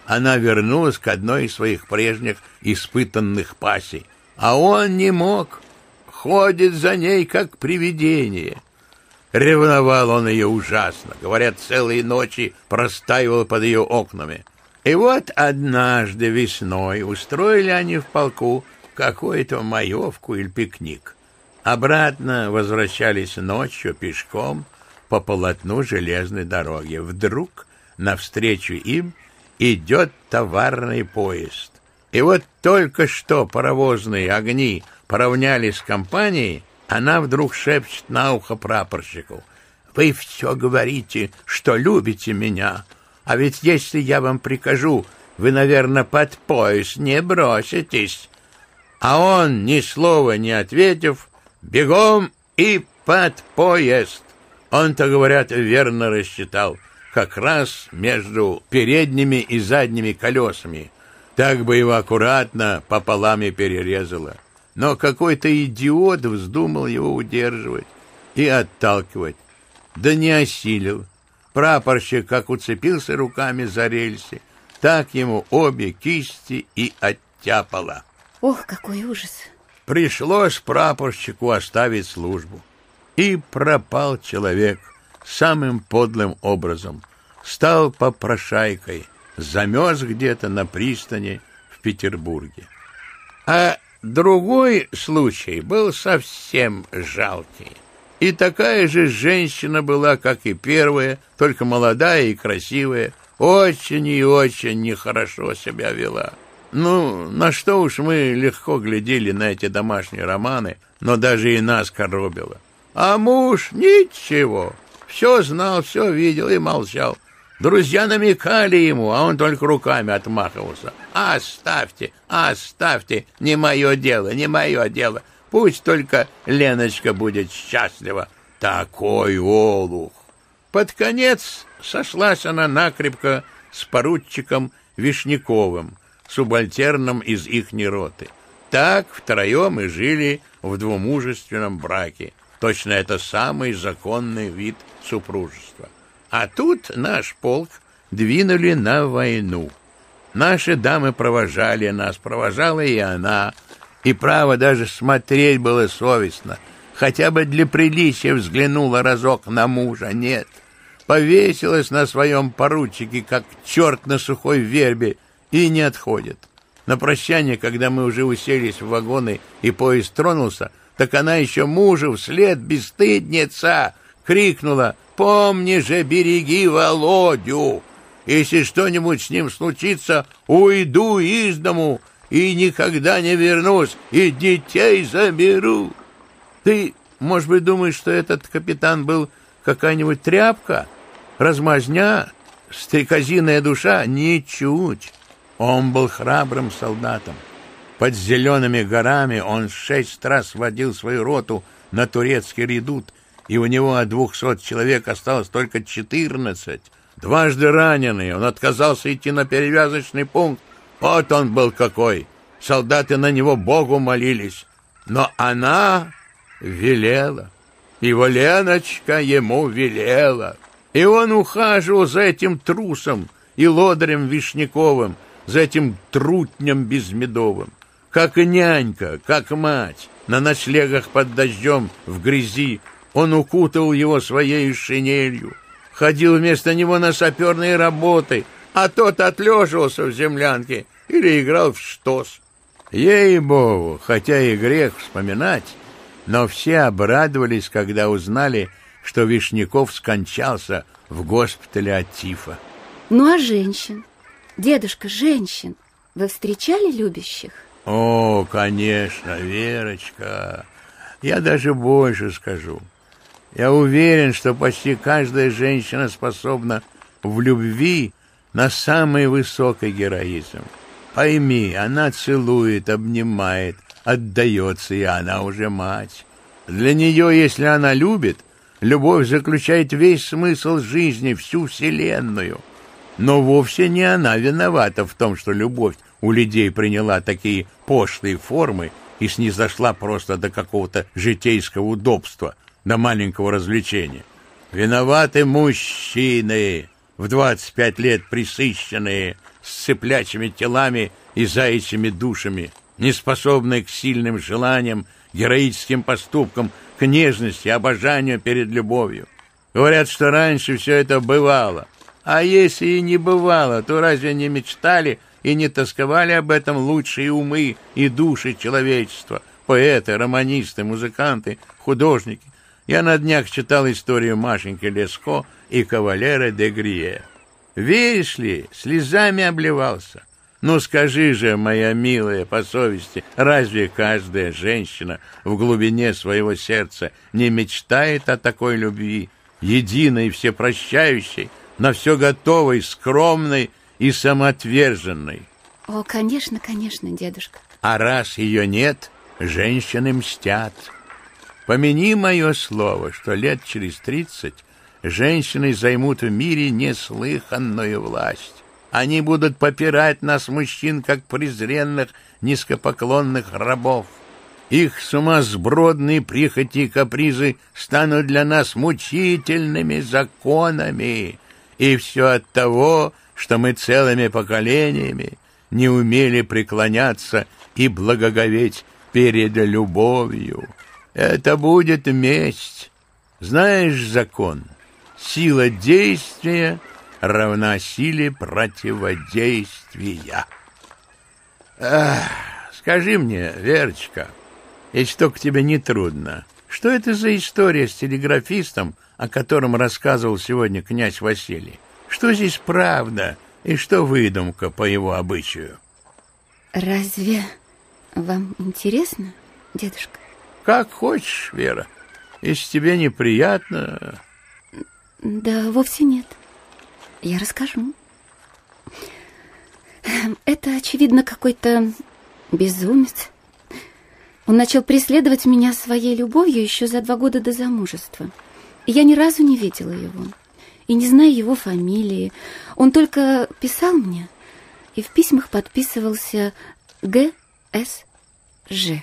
Она вернулась к одной из своих прежних испытанных пассий. А он не мог. Ходит за ней, как привидение. Ревновал он ее ужасно. Говорят, целые ночи простаивал под ее окнами. И вот однажды весной устроили они в полку какую-то маевку или пикник. Обратно возвращались ночью пешком по полотну железной дороги. Вдруг навстречу им идет товарный поезд. И вот только что паровозные огни поравнялись с компанией, она вдруг шепчет на ухо прапорщику. «Вы все говорите, что любите меня, а ведь если я вам прикажу, вы, наверное, под пояс не броситесь». А он, ни слова не ответив, бегом и под поезд. Он-то, говорят, верно рассчитал, как раз между передними и задними колесами. Так бы его аккуратно пополам и перерезало но какой-то идиот вздумал его удерживать и отталкивать. Да не осилил. Прапорщик как уцепился руками за рельсы, так ему обе кисти и оттяпало. Ох, какой ужас! Пришлось прапорщику оставить службу. И пропал человек самым подлым образом. Стал попрошайкой, замерз где-то на пристани в Петербурге. А Другой случай был совсем жалкий. И такая же женщина была, как и первая, только молодая и красивая, очень и очень нехорошо себя вела. Ну, на что уж мы легко глядели на эти домашние романы, но даже и нас коробило. А муж ничего, все знал, все видел и молчал. Друзья намекали ему, а он только руками отмахивался. «Оставьте, оставьте, не мое дело, не мое дело. Пусть только Леночка будет счастлива». Такой олух! Под конец сошлась она накрепко с поручиком Вишняковым, субальтерном из ихней роты. Так втроем и жили в двумужественном браке. Точно это самый законный вид супружества. А тут наш полк двинули на войну. Наши дамы провожали нас, провожала и она. И право даже смотреть было совестно. Хотя бы для приличия взглянула разок на мужа. Нет, повесилась на своем поручике, как черт на сухой вербе, и не отходит. На прощание, когда мы уже уселись в вагоны и поезд тронулся, так она еще мужу вслед бесстыдница крикнула Помни же, береги Володю. Если что-нибудь с ним случится, уйду из дому и никогда не вернусь, и детей заберу. Ты, может быть, думаешь, что этот капитан был какая-нибудь тряпка, размазня, стрекозиная душа? Ничуть. Он был храбрым солдатом. Под зелеными горами он шесть раз водил свою роту на турецкий редут и у него от двухсот человек осталось только четырнадцать. Дважды раненый, он отказался идти на перевязочный пункт. Вот он был какой! Солдаты на него Богу молились. Но она велела. Его Леночка ему велела. И он ухаживал за этим трусом и лодырем Вишняковым, за этим трутнем Безмедовым. Как нянька, как мать, на ночлегах под дождем в грязи он укутывал его своей шинелью, ходил вместо него на саперные работы, а тот отлеживался в землянке или играл в штос. Ей-богу, хотя и грех вспоминать, но все обрадовались, когда узнали, что Вишняков скончался в госпитале от тифа. Ну а женщин? Дедушка, женщин, вы встречали любящих? О, конечно, Верочка. Я даже больше скажу. Я уверен, что почти каждая женщина способна в любви на самый высокий героизм. Пойми, она целует, обнимает, отдается, и она уже мать. Для нее, если она любит, любовь заключает весь смысл жизни, всю вселенную. Но вовсе не она виновата в том, что любовь у людей приняла такие пошлые формы и снизошла просто до какого-то житейского удобства, до маленького развлечения. Виноваты мужчины, в 25 лет присыщенные, с цыплячьими телами и заячьими душами, неспособные к сильным желаниям, героическим поступкам, к нежности, обожанию перед любовью. Говорят, что раньше все это бывало. А если и не бывало, то разве не мечтали и не тосковали об этом лучшие умы и души человечества, поэты, романисты, музыканты, художники? Я на днях читал историю Машеньки Леско и кавалера де Грие. Веришь ли, слезами обливался. Ну скажи же, моя милая, по совести, разве каждая женщина в глубине своего сердца не мечтает о такой любви, единой, всепрощающей, на все готовой, скромной и самоотверженной? О, конечно, конечно, дедушка. А раз ее нет, женщины мстят. Помяни мое слово, что лет через тридцать женщины займут в мире неслыханную власть. Они будут попирать нас, мужчин, как презренных, низкопоклонных рабов. Их сумасбродные прихоти и капризы станут для нас мучительными законами. И все от того, что мы целыми поколениями не умели преклоняться и благоговеть перед любовью. Это будет месть. Знаешь закон? Сила действия равна силе противодействия. Ах, скажи мне, Верочка, если только тебе не трудно, что это за история с телеграфистом, о котором рассказывал сегодня князь Василий? Что здесь правда и что выдумка по его обычаю? Разве вам интересно, дедушка? Как хочешь, Вера. Если тебе неприятно... Да вовсе нет. Я расскажу. Это, очевидно, какой-то безумец. Он начал преследовать меня своей любовью еще за два года до замужества. Я ни разу не видела его. И не знаю его фамилии. Он только писал мне и в письмах подписывался Г.С.Ж.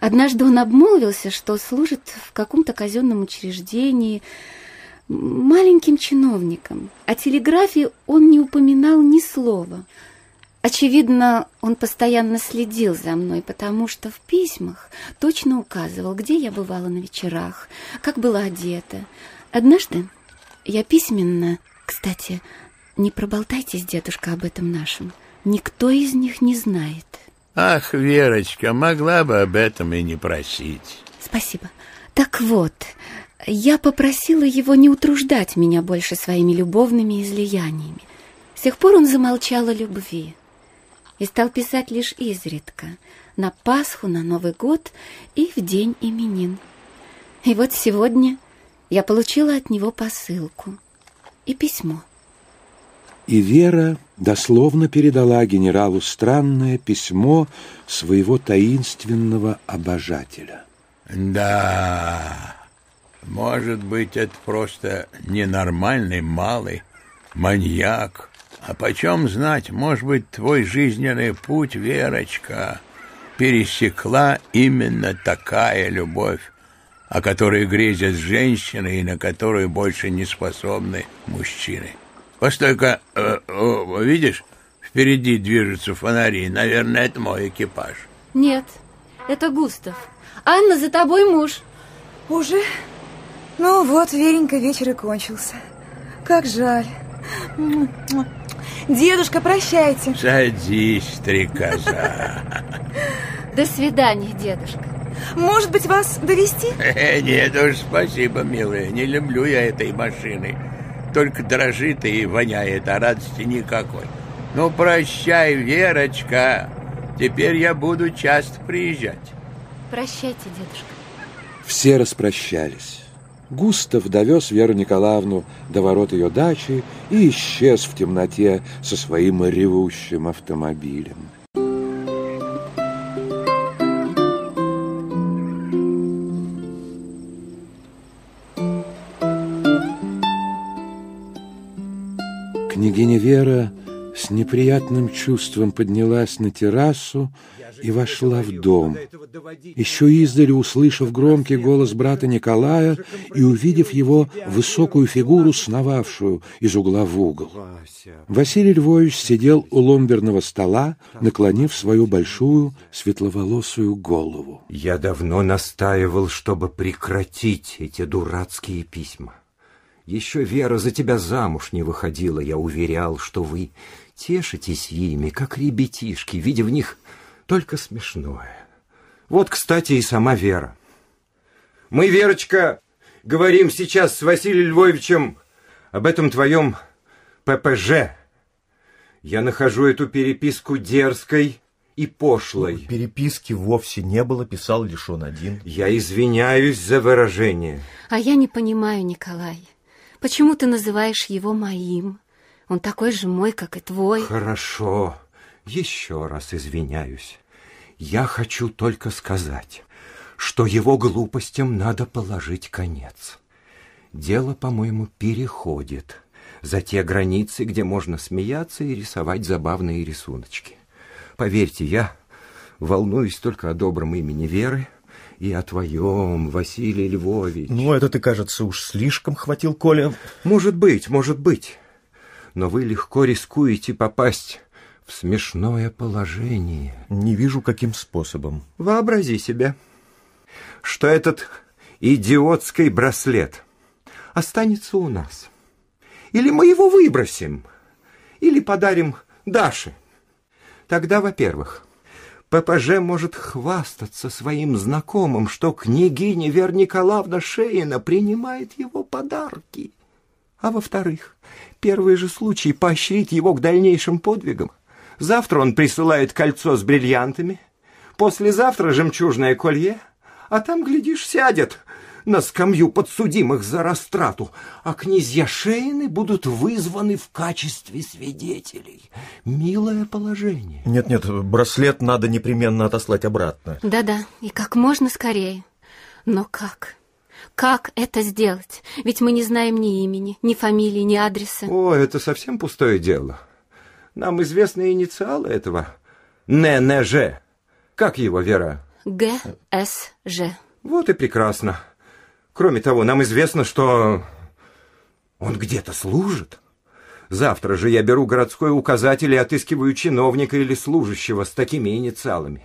Однажды он обмолвился, что служит в каком-то казенном учреждении, маленьким чиновником. О телеграфии он не упоминал ни слова. Очевидно, он постоянно следил за мной, потому что в письмах точно указывал, где я бывала на вечерах, как была одета. Однажды я письменно... Кстати, не проболтайтесь, дедушка, об этом нашем. Никто из них не знает. Ах, Верочка, могла бы об этом и не просить. Спасибо. Так вот, я попросила его не утруждать меня больше своими любовными излияниями. С тех пор он замолчал о любви и стал писать лишь изредка, на Пасху, на Новый год и в день именин. И вот сегодня я получила от него посылку и письмо. И Вера дословно передала генералу странное письмо своего таинственного обожателя. Да, может быть, это просто ненормальный малый маньяк. А почем знать, может быть, твой жизненный путь, Верочка, пересекла именно такая любовь, о которой грезят женщины и на которую больше не способны мужчины. Постой-ка, э, э, видишь, впереди движутся фонари. Наверное, это мой экипаж. Нет, это Густав. Анна, за тобой муж. Уже? Ну вот, Веренька, вечер и кончился. Как жаль. Дедушка, прощайте. Садись, стрекоза. До свидания, дедушка. Может быть, вас довести? Нет уж, спасибо, милая. Не люблю я этой машины. Только дрожит и воняет, а радости никакой. Ну, прощай, Верочка. Теперь я буду часто приезжать. Прощайте, дедушка. Все распрощались. Густав довез Веру Николаевну до ворот ее дачи и исчез в темноте со своим ревущим автомобилем. Княгиня Вера с неприятным чувством поднялась на террасу и вошла в дом. Еще издали, услышав громкий голос брата Николая и увидев его высокую фигуру, сновавшую из угла в угол. Василий Львович сидел у ломберного стола, наклонив свою большую светловолосую голову. Я давно настаивал, чтобы прекратить эти дурацкие письма. Еще Вера за тебя замуж не выходила, я уверял, что вы тешитесь ими, как ребятишки, видя в них только смешное. Вот, кстати, и сама Вера. Мы, Верочка, говорим сейчас с Василием Львовичем об этом твоем ППЖ. Я нахожу эту переписку дерзкой и пошлой. Переписки вовсе не было, писал лишь он один. Я извиняюсь за выражение. А я не понимаю, Николай. Почему ты называешь его моим? Он такой же мой, как и твой. Хорошо. Еще раз извиняюсь. Я хочу только сказать, что его глупостям надо положить конец. Дело, по-моему, переходит за те границы, где можно смеяться и рисовать забавные рисуночки. Поверьте, я волнуюсь только о добром имени Веры, и о твоем, Василий Львович. Ну, это ты, кажется, уж слишком хватил, Коля. Может быть, может быть. Но вы легко рискуете попасть в смешное положение. Не вижу, каким способом. Вообрази себе, что этот идиотский браслет останется у нас. Или мы его выбросим, или подарим Даше. Тогда, во-первых, ППЖ может хвастаться своим знакомым, что княгиня Вера Николаевна Шеина принимает его подарки. А во-вторых, первый же случай поощрит его к дальнейшим подвигам. Завтра он присылает кольцо с бриллиантами, послезавтра жемчужное колье, а там, глядишь, сядет на скамью подсудимых за растрату, а князья Шейны будут вызваны в качестве свидетелей. Милое положение. Нет-нет, браслет надо непременно отослать обратно. Да-да, и как можно скорее. Но как? Как это сделать? Ведь мы не знаем ни имени, ни фамилии, ни адреса. О, это совсем пустое дело. Нам известны инициалы этого. ННЖ. Как его, Вера? ГСЖ. Вот и прекрасно. Кроме того, нам известно, что он где-то служит. Завтра же я беру городской указатель и отыскиваю чиновника или служащего с такими инициалами.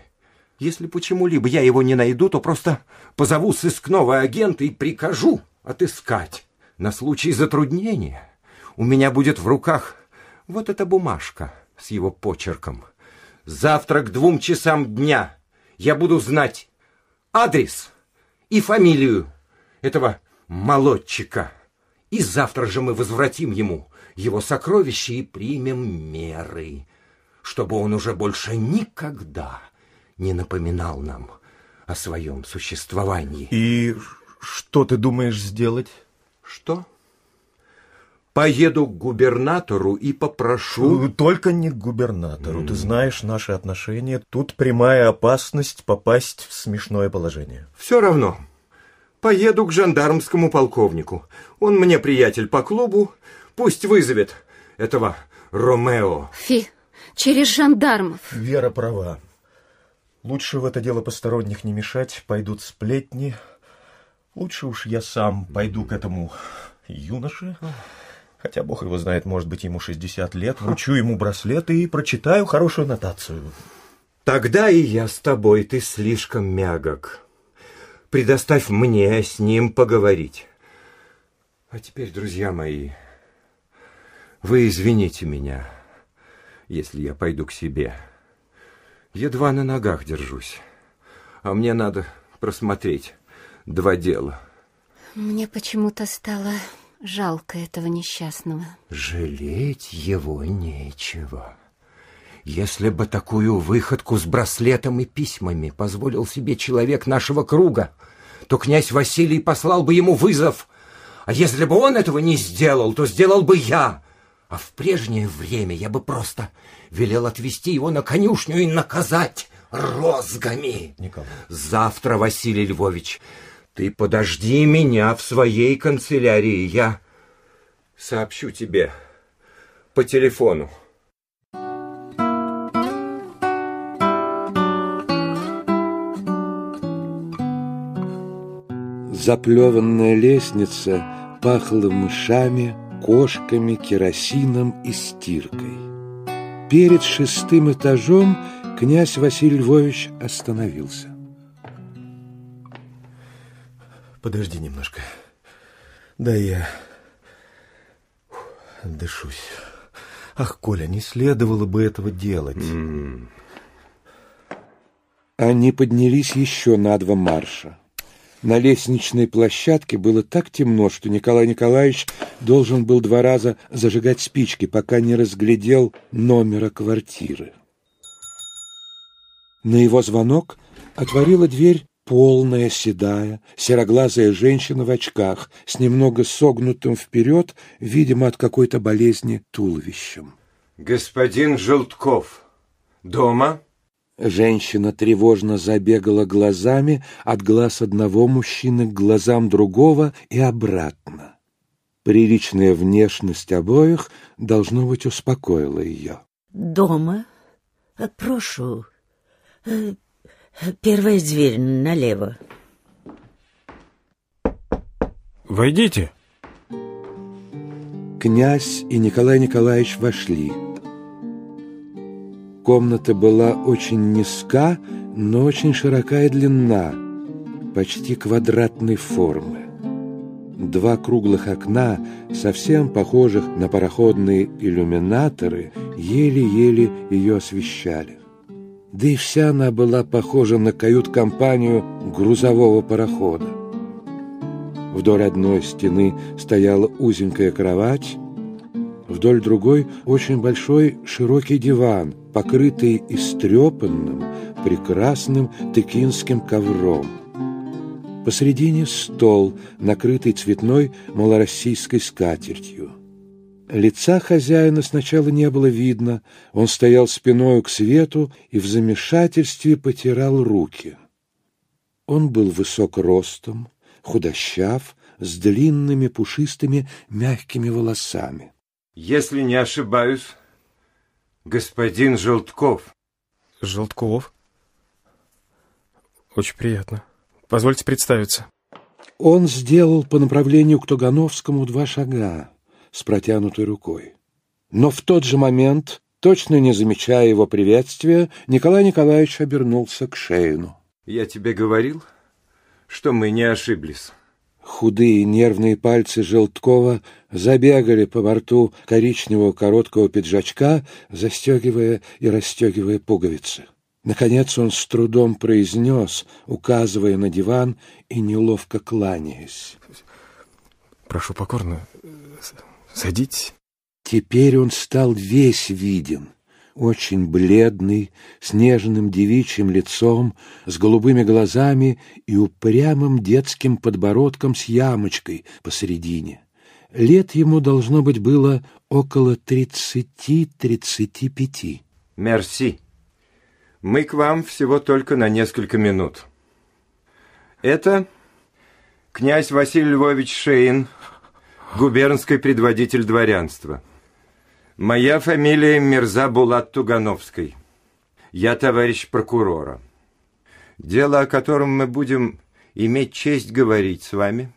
Если почему-либо я его не найду, то просто позову сыскного агента и прикажу отыскать. На случай затруднения у меня будет в руках вот эта бумажка с его почерком. Завтра к двум часам дня я буду знать адрес и фамилию этого молодчика. И завтра же мы возвратим ему его сокровища и примем меры, чтобы он уже больше никогда не напоминал нам о своем существовании. И что ты думаешь сделать? Что? Поеду к губернатору и попрошу... Только не к губернатору. Mm. Ты знаешь наши отношения. Тут прямая опасность попасть в смешное положение. Все равно. Поеду к жандармскому полковнику. Он мне приятель по клубу. Пусть вызовет этого Ромео. Фи, через жандармов. Вера права. Лучше в это дело посторонних не мешать. Пойдут сплетни. Лучше уж я сам пойду к этому юноше. Хотя бог его знает, может быть, ему 60 лет. Вручу ему браслет и прочитаю хорошую нотацию. Тогда и я с тобой, ты слишком мягок. Предоставь мне с ним поговорить. А теперь, друзья мои, вы извините меня, если я пойду к себе. Едва на ногах держусь, а мне надо просмотреть два дела. Мне почему-то стало жалко этого несчастного. Жалеть его нечего. Если бы такую выходку с браслетом и письмами позволил себе человек нашего круга, то князь Василий послал бы ему вызов. А если бы он этого не сделал, то сделал бы я. А в прежнее время я бы просто велел отвезти его на конюшню и наказать розгами. Николай. Завтра, Василий Львович, ты подожди меня в своей канцелярии. Я сообщу тебе по телефону. Заплеванная лестница пахла мышами, кошками, керосином и стиркой. Перед шестым этажом князь Василий Львович остановился. Подожди немножко. Да я дышусь. Ах, Коля, не следовало бы этого делать. Они поднялись еще на два марша. На лестничной площадке было так темно, что Николай Николаевич должен был два раза зажигать спички, пока не разглядел номера квартиры. На его звонок отворила дверь полная, седая, сероглазая женщина в очках с немного согнутым вперед, видимо, от какой-то болезни туловищем. Господин Желтков, дома? Женщина тревожно забегала глазами от глаз одного мужчины к глазам другого и обратно. Приличная внешность обоих, должно быть, успокоила ее. Дома? Прошу. Первая дверь налево. Войдите. Князь и Николай Николаевич вошли. Комната была очень низка, но очень широка и длинна, почти квадратной формы. Два круглых окна, совсем похожих на пароходные иллюминаторы, еле-еле ее освещали. Да и вся она была похожа на кают-компанию грузового парохода. Вдоль одной стены стояла узенькая кровать, вдоль другой очень большой широкий диван, покрытый истрепанным, прекрасным тыкинским ковром. Посредине стол, накрытый цветной малороссийской скатертью. Лица хозяина сначала не было видно, он стоял спиною к свету и в замешательстве потирал руки. Он был высок ростом, худощав, с длинными пушистыми мягкими волосами. Если не ошибаюсь, господин Желтков. Желтков? Очень приятно. Позвольте представиться. Он сделал по направлению к Тугановскому два шага с протянутой рукой. Но в тот же момент, точно не замечая его приветствия, Николай Николаевич обернулся к Шейну. Я тебе говорил, что мы не ошиблись. Худые нервные пальцы Желткова забегали по борту коричневого короткого пиджачка, застегивая и расстегивая пуговицы. Наконец он с трудом произнес, указывая на диван и неловко кланяясь. Прошу покорно, Садитесь. Теперь он стал весь виден, очень бледный, с нежным девичьим лицом, с голубыми глазами и упрямым детским подбородком с ямочкой посередине. Лет ему должно быть было около тридцати-тридцати пяти. Мерси. Мы к вам всего только на несколько минут. Это князь Василий Львович Шейн, губернский предводитель дворянства. Моя фамилия Мирза Булат Тугановский. Я товарищ прокурора. Дело, о котором мы будем иметь честь говорить с вами,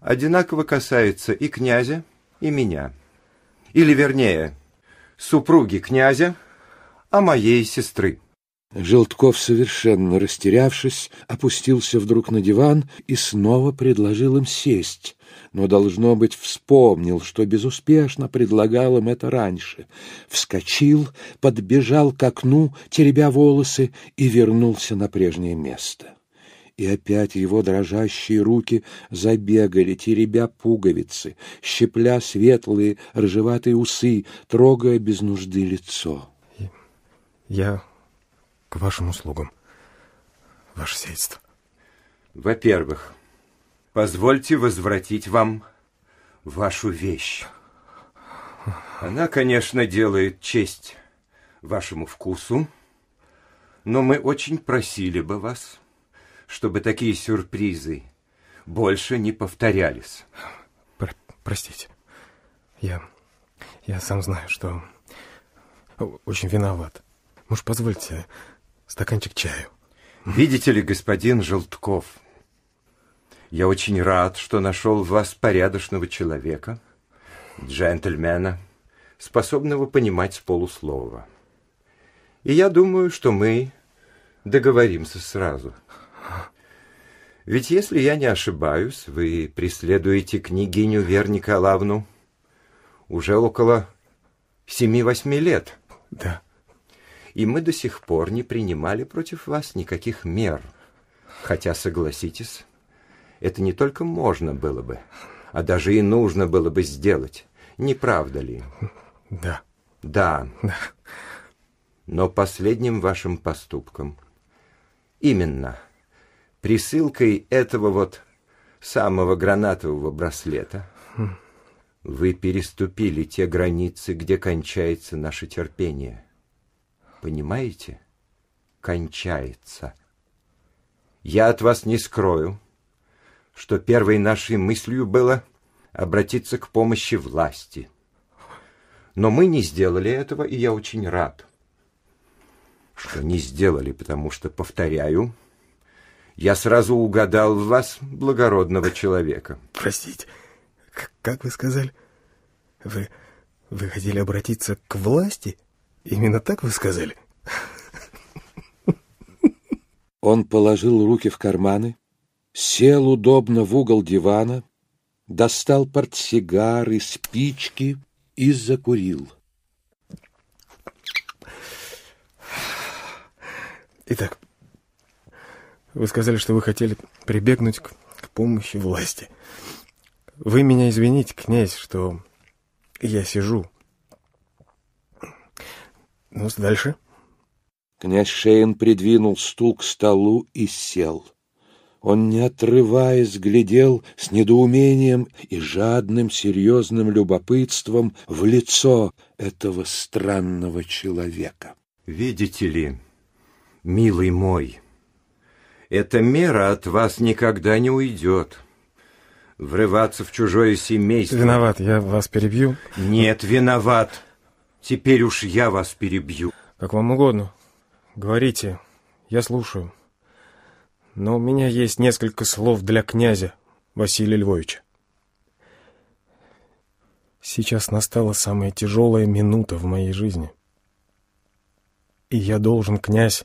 одинаково касается и князя, и меня. Или, вернее, супруги князя, а моей сестры. Желтков, совершенно растерявшись, опустился вдруг на диван и снова предложил им сесть, но, должно быть, вспомнил, что безуспешно предлагал им это раньше. Вскочил, подбежал к окну, теребя волосы, и вернулся на прежнее место. И опять его дрожащие руки забегали, теребя пуговицы, щепля светлые рыжеватые усы, трогая без нужды лицо. Я к вашим услугам, ваше сельство. Во-первых, позвольте возвратить вам вашу вещь. Она, конечно, делает честь вашему вкусу, но мы очень просили бы вас, чтобы такие сюрпризы больше не повторялись. Про простите, я, я сам знаю, что очень виноват. Может, позвольте стаканчик чаю? Видите ли, господин Желтков, я очень рад, что нашел в вас порядочного человека, джентльмена, способного понимать с полуслова. И я думаю, что мы договоримся сразу. Ведь, если я не ошибаюсь, вы преследуете княгиню Вер Николаевну уже около семи-восьми лет. Да. И мы до сих пор не принимали против вас никаких мер. Хотя, согласитесь, это не только можно было бы, а даже и нужно было бы сделать. Не правда ли? Да. Да. Да. Но последним вашим поступком, именно присылкой этого вот самого гранатового браслета, Хм. вы переступили те границы, где кончается наше терпение. Понимаете? Кончается. Я от вас не скрою, что первой нашей мыслью было обратиться к помощи власти. Но мы не сделали этого, и я очень рад, что не сделали, потому что, повторяю, я сразу угадал в вас благородного человека. Простите, как, вы сказали? Вы, вы хотели обратиться к власти? Именно так вы сказали? Он положил руки в карманы, сел удобно в угол дивана, достал портсигары, спички и закурил. Итак, вы сказали, что вы хотели прибегнуть к, к помощи власти. Вы меня извините, князь, что я сижу. Ну, дальше. Князь Шейн придвинул стул к столу и сел. Он, не отрываясь, глядел с недоумением и жадным серьезным любопытством в лицо этого странного человека. Видите ли, милый мой, эта мера от вас никогда не уйдет. Врываться в чужое семейство... Виноват, я вас перебью. Нет, виноват. Теперь уж я вас перебью. Как вам угодно. Говорите, я слушаю. Но у меня есть несколько слов для князя Василия Львовича. Сейчас настала самая тяжелая минута в моей жизни. И я должен, князь,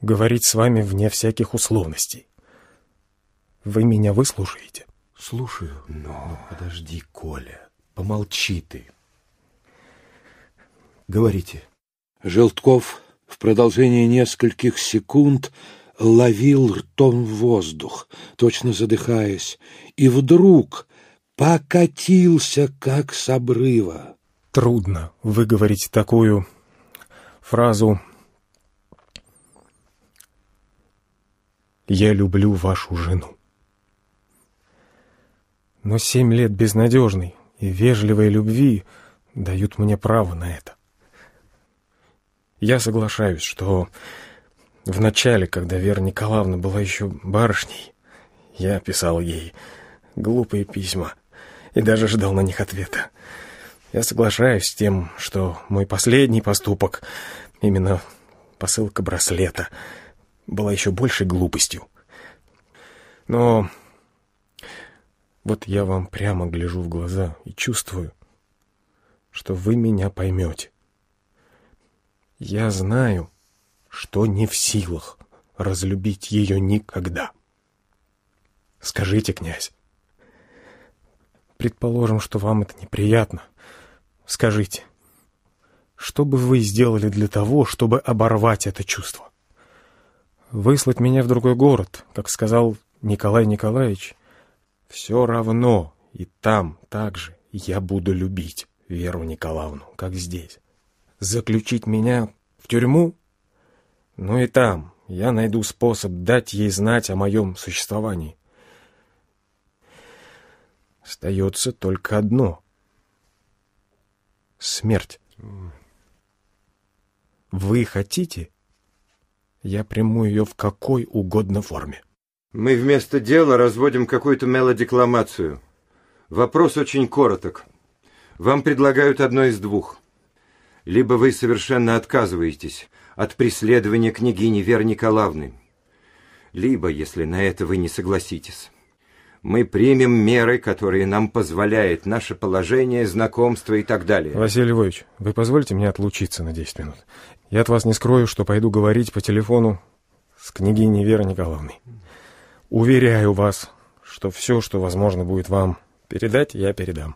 говорить с вами вне всяких условностей. Вы меня выслушаете? Слушаю. Но подожди, Коля, помолчи ты. Говорите. Желтков в продолжение нескольких секунд ловил ртом воздух, точно задыхаясь, и вдруг покатился, как с обрыва. Трудно выговорить такую фразу «Я люблю вашу жену». Но семь лет безнадежной и вежливой любви дают мне право на это. Я соглашаюсь, что в начале, когда Вера Николаевна была еще барышней, я писал ей глупые письма и даже ждал на них ответа. Я соглашаюсь с тем, что мой последний поступок, именно посылка браслета, была еще большей глупостью. Но вот я вам прямо гляжу в глаза и чувствую, что вы меня поймете. Я знаю, что не в силах разлюбить ее никогда. Скажите, князь, предположим, что вам это неприятно. Скажите, что бы вы сделали для того, чтобы оборвать это чувство? Выслать меня в другой город, как сказал Николай Николаевич, все равно и там также я буду любить Веру Николаевну, как здесь. Заключить меня тюрьму, но и там я найду способ дать ей знать о моем существовании. Остается только одно — смерть. Вы хотите? Я приму ее в какой угодно форме. Мы вместо дела разводим какую-то мелодекламацию. Вопрос очень короток. Вам предлагают одно из двух. Либо вы совершенно отказываетесь от преследования княгини Веры Николаевны, либо, если на это вы не согласитесь, мы примем меры, которые нам позволяют наше положение, знакомство и так далее. Василий Львович, вы позволите мне отлучиться на 10 минут? Я от вас не скрою, что пойду говорить по телефону с княгиней Верой Николаевной. Уверяю вас, что все, что возможно будет вам передать, я передам.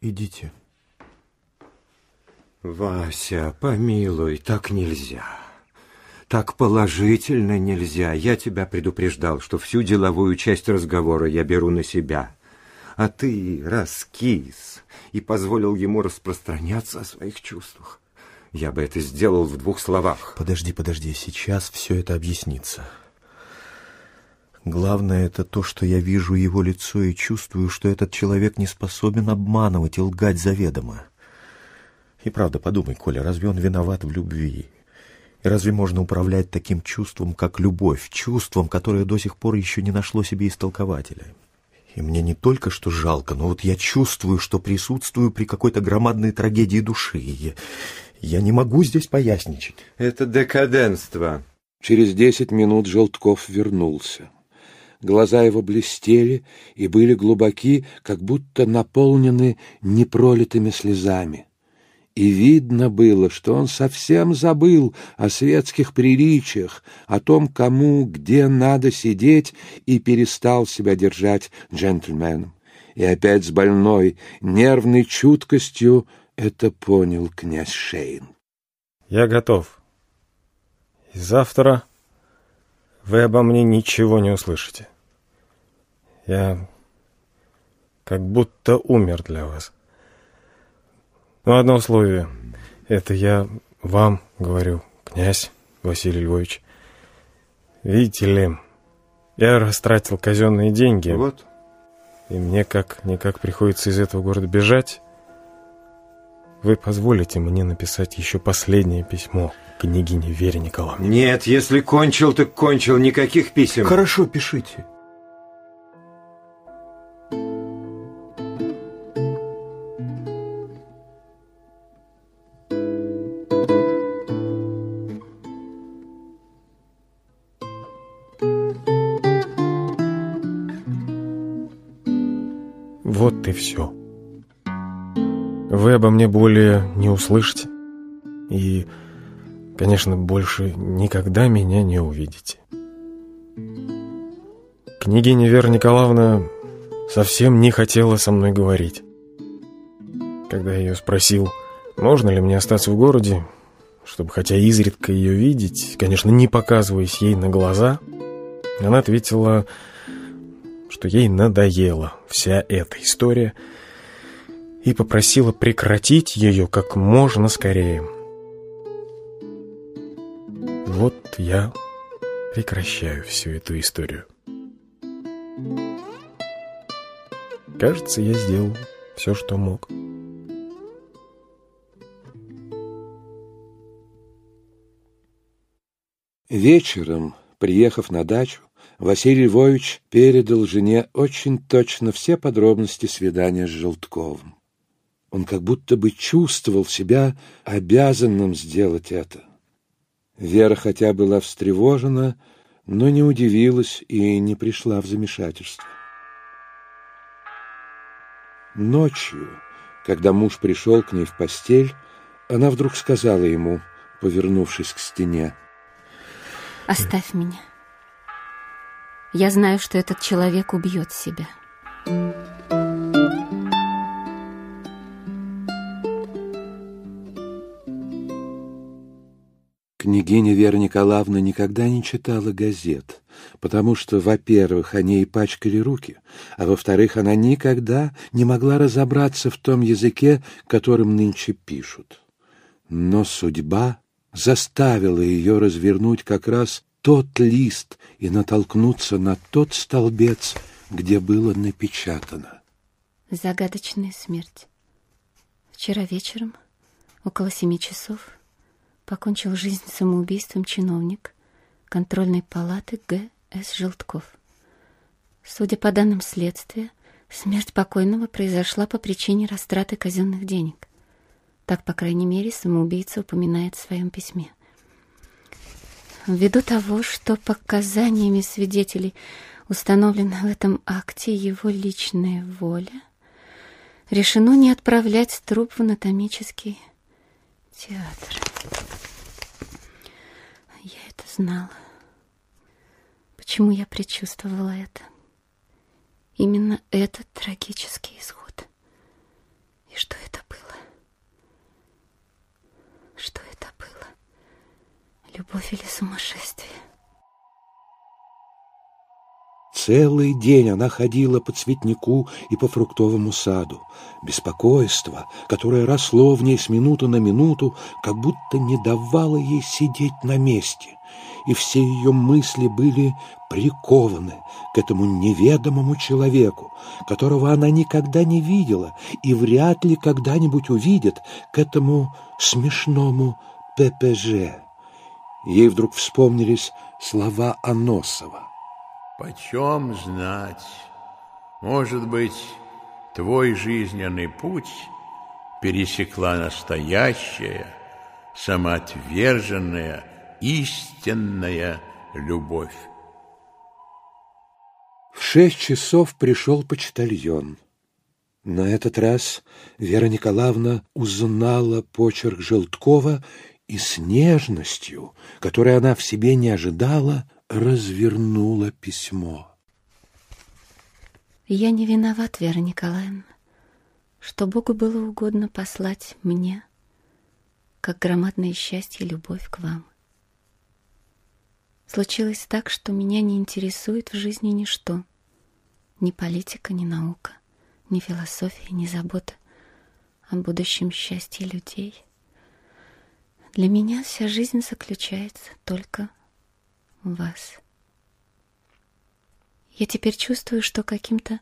Идите. Вася, помилуй, так нельзя. Так положительно нельзя. Я тебя предупреждал, что всю деловую часть разговора я беру на себя. А ты раскис и позволил ему распространяться о своих чувствах. Я бы это сделал в двух словах. Подожди, подожди, сейчас все это объяснится. Главное это то, что я вижу его лицо и чувствую, что этот человек не способен обманывать и лгать заведомо. И правда, подумай, Коля, разве он виноват в любви? И разве можно управлять таким чувством, как любовь, чувством, которое до сих пор еще не нашло себе истолкователя? И мне не только что жалко, но вот я чувствую, что присутствую при какой-то громадной трагедии души. Я, я не могу здесь поясничать. Это декаденство. Через десять минут Желтков вернулся. Глаза его блестели и были глубоки, как будто наполнены непролитыми слезами. И видно было, что он совсем забыл о светских приличиях, о том, кому, где надо сидеть, и перестал себя держать джентльменом. И опять с больной, нервной чуткостью это понял князь Шейн. Я готов. И завтра вы обо мне ничего не услышите. Я как будто умер для вас. Но одно условие. Это я вам говорю, князь Василий Львович. Видите ли, я растратил казенные деньги. Вот. И мне как-никак приходится из этого города бежать. Вы позволите мне написать еще последнее письмо княгине Вере Николаевне? Нет, если кончил, так кончил. Никаких писем. Хорошо, пишите. Мне более не услышите. И, конечно, больше никогда меня не увидите. Княгиня Вера Николаевна совсем не хотела со мной говорить. Когда я ее спросил, можно ли мне остаться в городе, чтобы хотя изредка ее видеть, конечно, не показываясь ей на глаза, она ответила, что ей надоела вся эта история, и попросила прекратить ее как можно скорее. Вот я прекращаю всю эту историю. Кажется, я сделал все, что мог. Вечером, приехав на дачу, Василий Львович передал жене очень точно все подробности свидания с Желтковым. Он как будто бы чувствовал себя обязанным сделать это. Вера хотя была встревожена, но не удивилась и не пришла в замешательство. Ночью, когда муж пришел к ней в постель, она вдруг сказала ему, повернувшись к стене, «Оставь меня. Я знаю, что этот человек убьет себя». Княгиня Вера Николаевна никогда не читала газет, потому что, во-первых, они ей пачкали руки, а во-вторых, она никогда не могла разобраться в том языке, которым нынче пишут. Но судьба заставила ее развернуть как раз тот лист и натолкнуться на тот столбец, где было напечатано. Загадочная смерть. Вчера вечером, около семи часов, покончил жизнь самоубийством чиновник контрольной палаты Г.С. Желтков. Судя по данным следствия, смерть покойного произошла по причине растраты казенных денег. Так, по крайней мере, самоубийца упоминает в своем письме. Ввиду того, что показаниями свидетелей установлена в этом акте его личная воля, решено не отправлять труп в анатомический театр. Я это знала. Почему я предчувствовала это? Именно этот трагический исход. И что это было? Что это было? Любовь или сумасшествие? Целый день она ходила по цветнику и по фруктовому саду. Беспокойство, которое росло в ней с минуты на минуту, как будто не давало ей сидеть на месте. И все ее мысли были прикованы к этому неведомому человеку, которого она никогда не видела и вряд ли когда-нибудь увидит, к этому смешному ППЖ. Ей вдруг вспомнились слова Аносова. Почем знать? Может быть, твой жизненный путь пересекла настоящая, самоотверженная, истинная любовь. В шесть часов пришел почтальон. На этот раз Вера Николаевна узнала почерк Желткова и с нежностью, которой она в себе не ожидала, развернула письмо. Я не виноват, Вера Николаевна, что Богу было угодно послать мне, как громадное счастье любовь к вам. Случилось так, что меня не интересует в жизни ничто. Ни политика, ни наука, ни философия, ни забота о будущем счастье людей. Для меня вся жизнь заключается только вас. Я теперь чувствую, что каким-то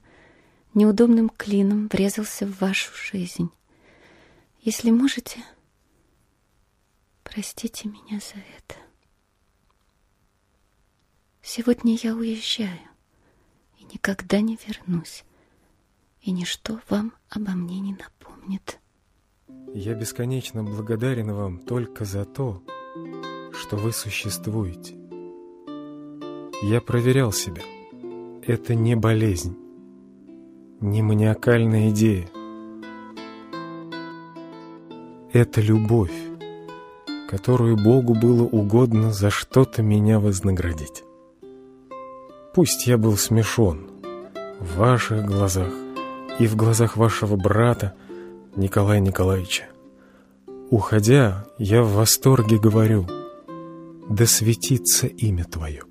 неудобным клином врезался в вашу жизнь. Если можете, простите меня за это. Сегодня я уезжаю и никогда не вернусь, и ничто вам обо мне не напомнит. Я бесконечно благодарен вам только за то, что вы существуете. Я проверял себя. Это не болезнь, не маниакальная идея. Это любовь, которую Богу было угодно за что-то меня вознаградить. Пусть я был смешон в ваших глазах и в глазах вашего брата Николая Николаевича. Уходя, я в восторге говорю, да светится имя Твое.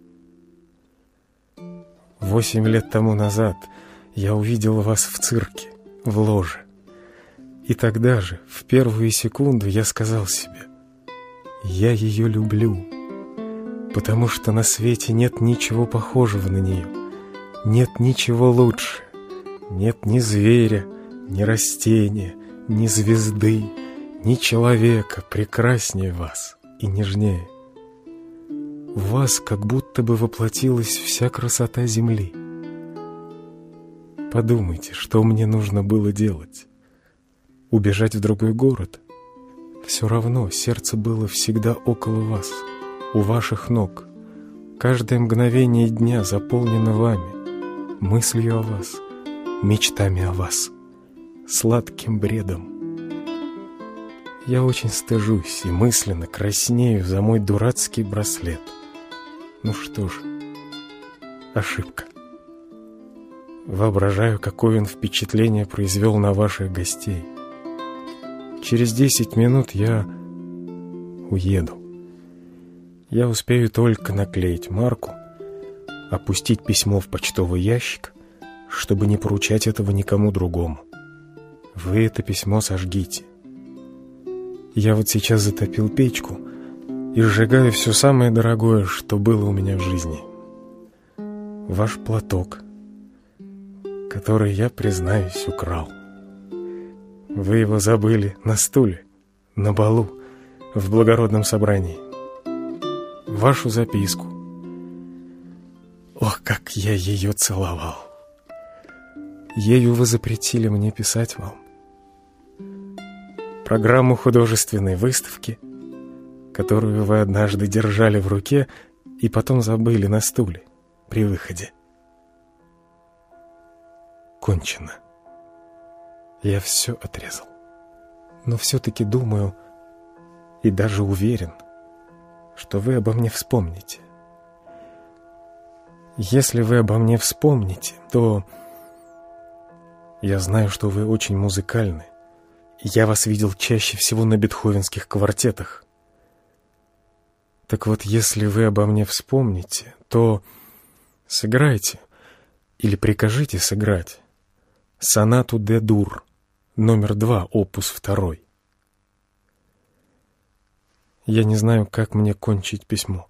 Восемь лет тому назад я увидел вас в цирке, в ложе. И тогда же, в первую секунду, я сказал себе, я ее люблю, потому что на свете нет ничего похожего на нее, нет ничего лучше, нет ни зверя, ни растения, ни звезды, ни человека прекраснее вас и нежнее. В вас как будто бы воплотилась вся красота земли. Подумайте, что мне нужно было делать? Убежать в другой город? Все равно сердце было всегда около вас, у ваших ног. Каждое мгновение дня заполнено вами, мыслью о вас, мечтами о вас, сладким бредом. Я очень стыжусь и мысленно краснею за мой дурацкий браслет — ну что ж, ошибка. Воображаю, какое он впечатление произвел на ваших гостей. Через десять минут я уеду. Я успею только наклеить марку, опустить письмо в почтовый ящик, чтобы не поручать этого никому другому. Вы это письмо сожгите. Я вот сейчас затопил печку и сжигаю все самое дорогое, что было у меня в жизни. Ваш платок, который я, признаюсь, украл. Вы его забыли на стуле, на балу, в благородном собрании. Вашу записку. Ох, как я ее целовал. Ею вы запретили мне писать вам. Программу художественной выставки, которую вы однажды держали в руке и потом забыли на стуле при выходе. Кончено. Я все отрезал. Но все-таки думаю и даже уверен, что вы обо мне вспомните. Если вы обо мне вспомните, то я знаю, что вы очень музыкальны. Я вас видел чаще всего на бетховенских квартетах. Так вот, если вы обо мне вспомните, то сыграйте или прикажите сыграть сонату де дур номер два, опус второй. Я не знаю, как мне кончить письмо.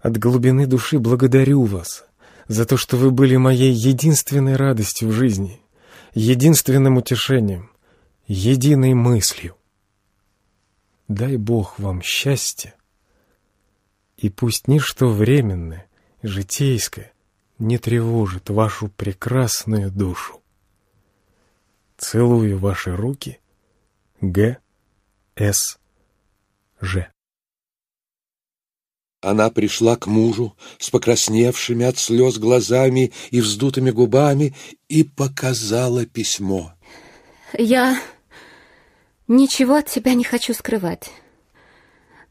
От глубины души благодарю вас за то, что вы были моей единственной радостью в жизни, единственным утешением, единой мыслью. Дай Бог вам счастья, и пусть ничто временное, житейское не тревожит вашу прекрасную душу. Целую ваши руки. Г. С. Ж. Она пришла к мужу с покрасневшими от слез глазами и вздутыми губами и показала письмо. Я ничего от себя не хочу скрывать.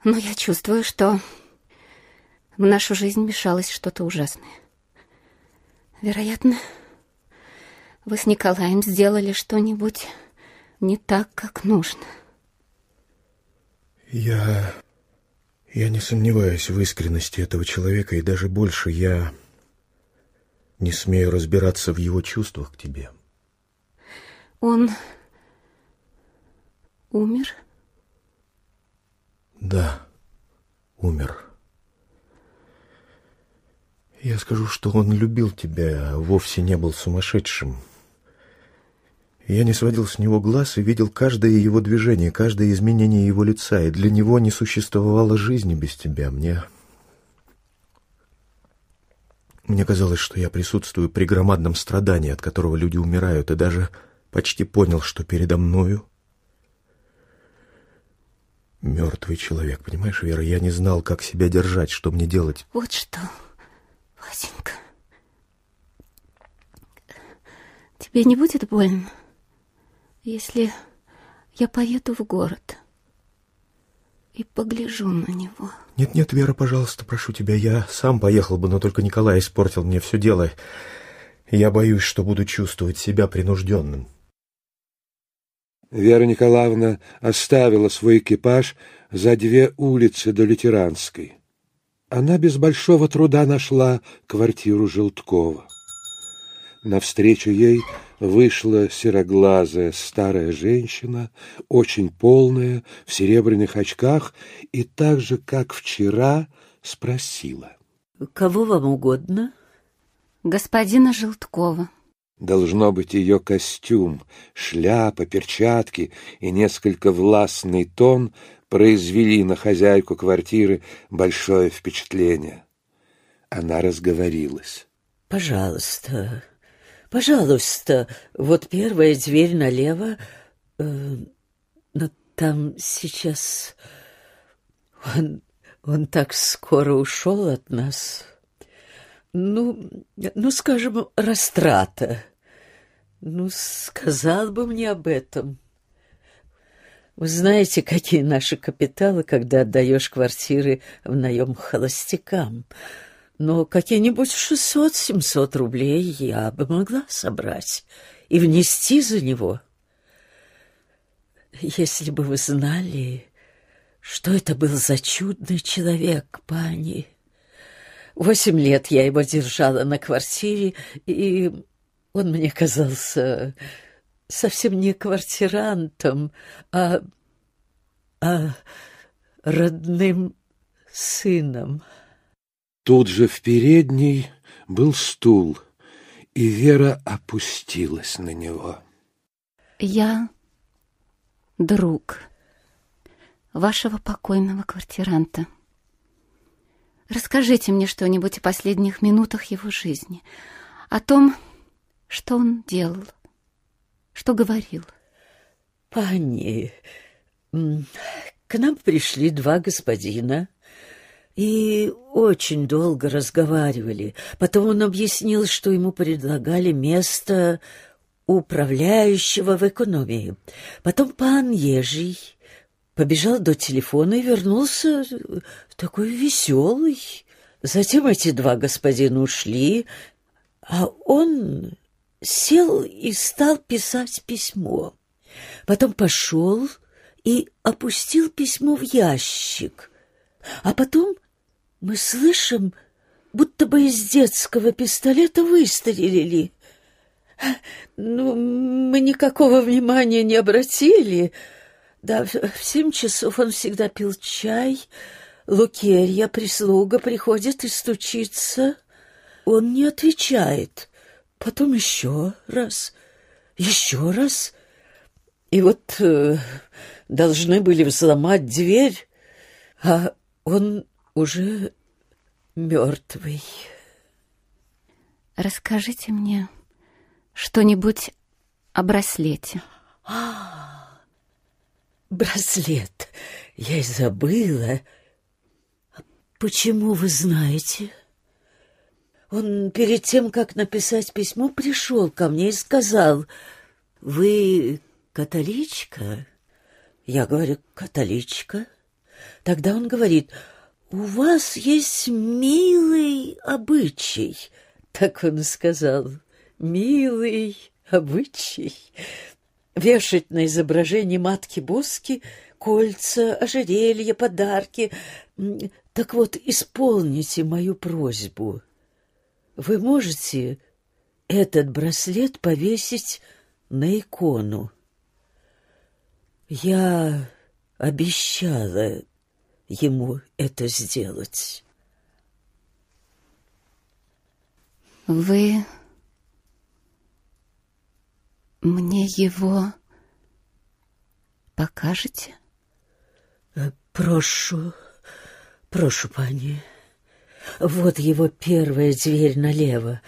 Но я чувствую, что в нашу жизнь мешалось что-то ужасное. Вероятно, вы с Николаем сделали что-нибудь не так, как нужно. Я... Я не сомневаюсь в искренности этого человека, и даже больше я не смею разбираться в его чувствах к тебе. Он умер? Да, умер. Я скажу, что он любил тебя, а вовсе не был сумасшедшим. Я не сводил с него глаз и видел каждое его движение, каждое изменение его лица, и для него не существовало жизни без тебя. Мне... Мне казалось, что я присутствую при громадном страдании, от которого люди умирают, и даже почти понял, что передо мною мертвый человек. Понимаешь, Вера, я не знал, как себя держать, что мне делать. Вот что, Васенька, тебе не будет больно? если я поеду в город и погляжу на него? Нет-нет, Вера, пожалуйста, прошу тебя, я сам поехал бы, но только Николай испортил мне все дело. Я боюсь, что буду чувствовать себя принужденным. Вера Николаевна оставила свой экипаж за две улицы до Лютеранской. Она без большого труда нашла квартиру Желткова. Навстречу ей вышла сероглазая старая женщина, очень полная, в серебряных очках, и так же, как вчера, спросила. «Кого вам угодно?» «Господина Желткова». Должно быть ее костюм, шляпа, перчатки и несколько властный тон произвели на хозяйку квартиры большое впечатление. Она разговорилась. «Пожалуйста, Пожалуйста, вот первая дверь налево. Э, но там сейчас... Он, он так скоро ушел от нас. Ну, ну, скажем, растрата. Ну, сказал бы мне об этом. Вы знаете, какие наши капиталы, когда отдаешь квартиры в наем холостякам — но какие-нибудь шестьсот-семьсот рублей я бы могла собрать и внести за него. Если бы вы знали, что это был за чудный человек, пани. Восемь лет я его держала на квартире, и он мне казался совсем не квартирантом, а а родным сыном. Тут же в передней был стул, и Вера опустилась на него. Я друг вашего покойного квартиранта. Расскажите мне что-нибудь о последних минутах его жизни, о том, что он делал, что говорил. Пани, к нам пришли два господина и очень долго разговаривали. Потом он объяснил, что ему предлагали место управляющего в экономии. Потом пан Ежий побежал до телефона и вернулся такой веселый. Затем эти два господина ушли, а он сел и стал писать письмо. Потом пошел и опустил письмо в ящик. А потом мы слышим, будто бы из детского пистолета выстрелили. Ну, мы никакого внимания не обратили. Да, в семь часов он всегда пил чай. Лукерья, прислуга, приходит и стучится. Он не отвечает. Потом еще раз, еще раз. И вот э, должны были взломать дверь, а он уже мертвый. Расскажите мне что-нибудь о браслете. А, браслет. Я и забыла. Почему вы знаете? Он перед тем, как написать письмо, пришел ко мне и сказал, «Вы католичка?» Я говорю, «Католичка?» Тогда он говорит, «У вас есть милый обычай». Так он сказал, «Милый обычай» вешать на изображение матки Боски кольца, ожерелья, подарки. Так вот, исполните мою просьбу. Вы можете этот браслет повесить на икону. Я обещала ему это сделать. Вы мне его покажете? Э, прошу, прошу, пани. Вот его первая дверь налево.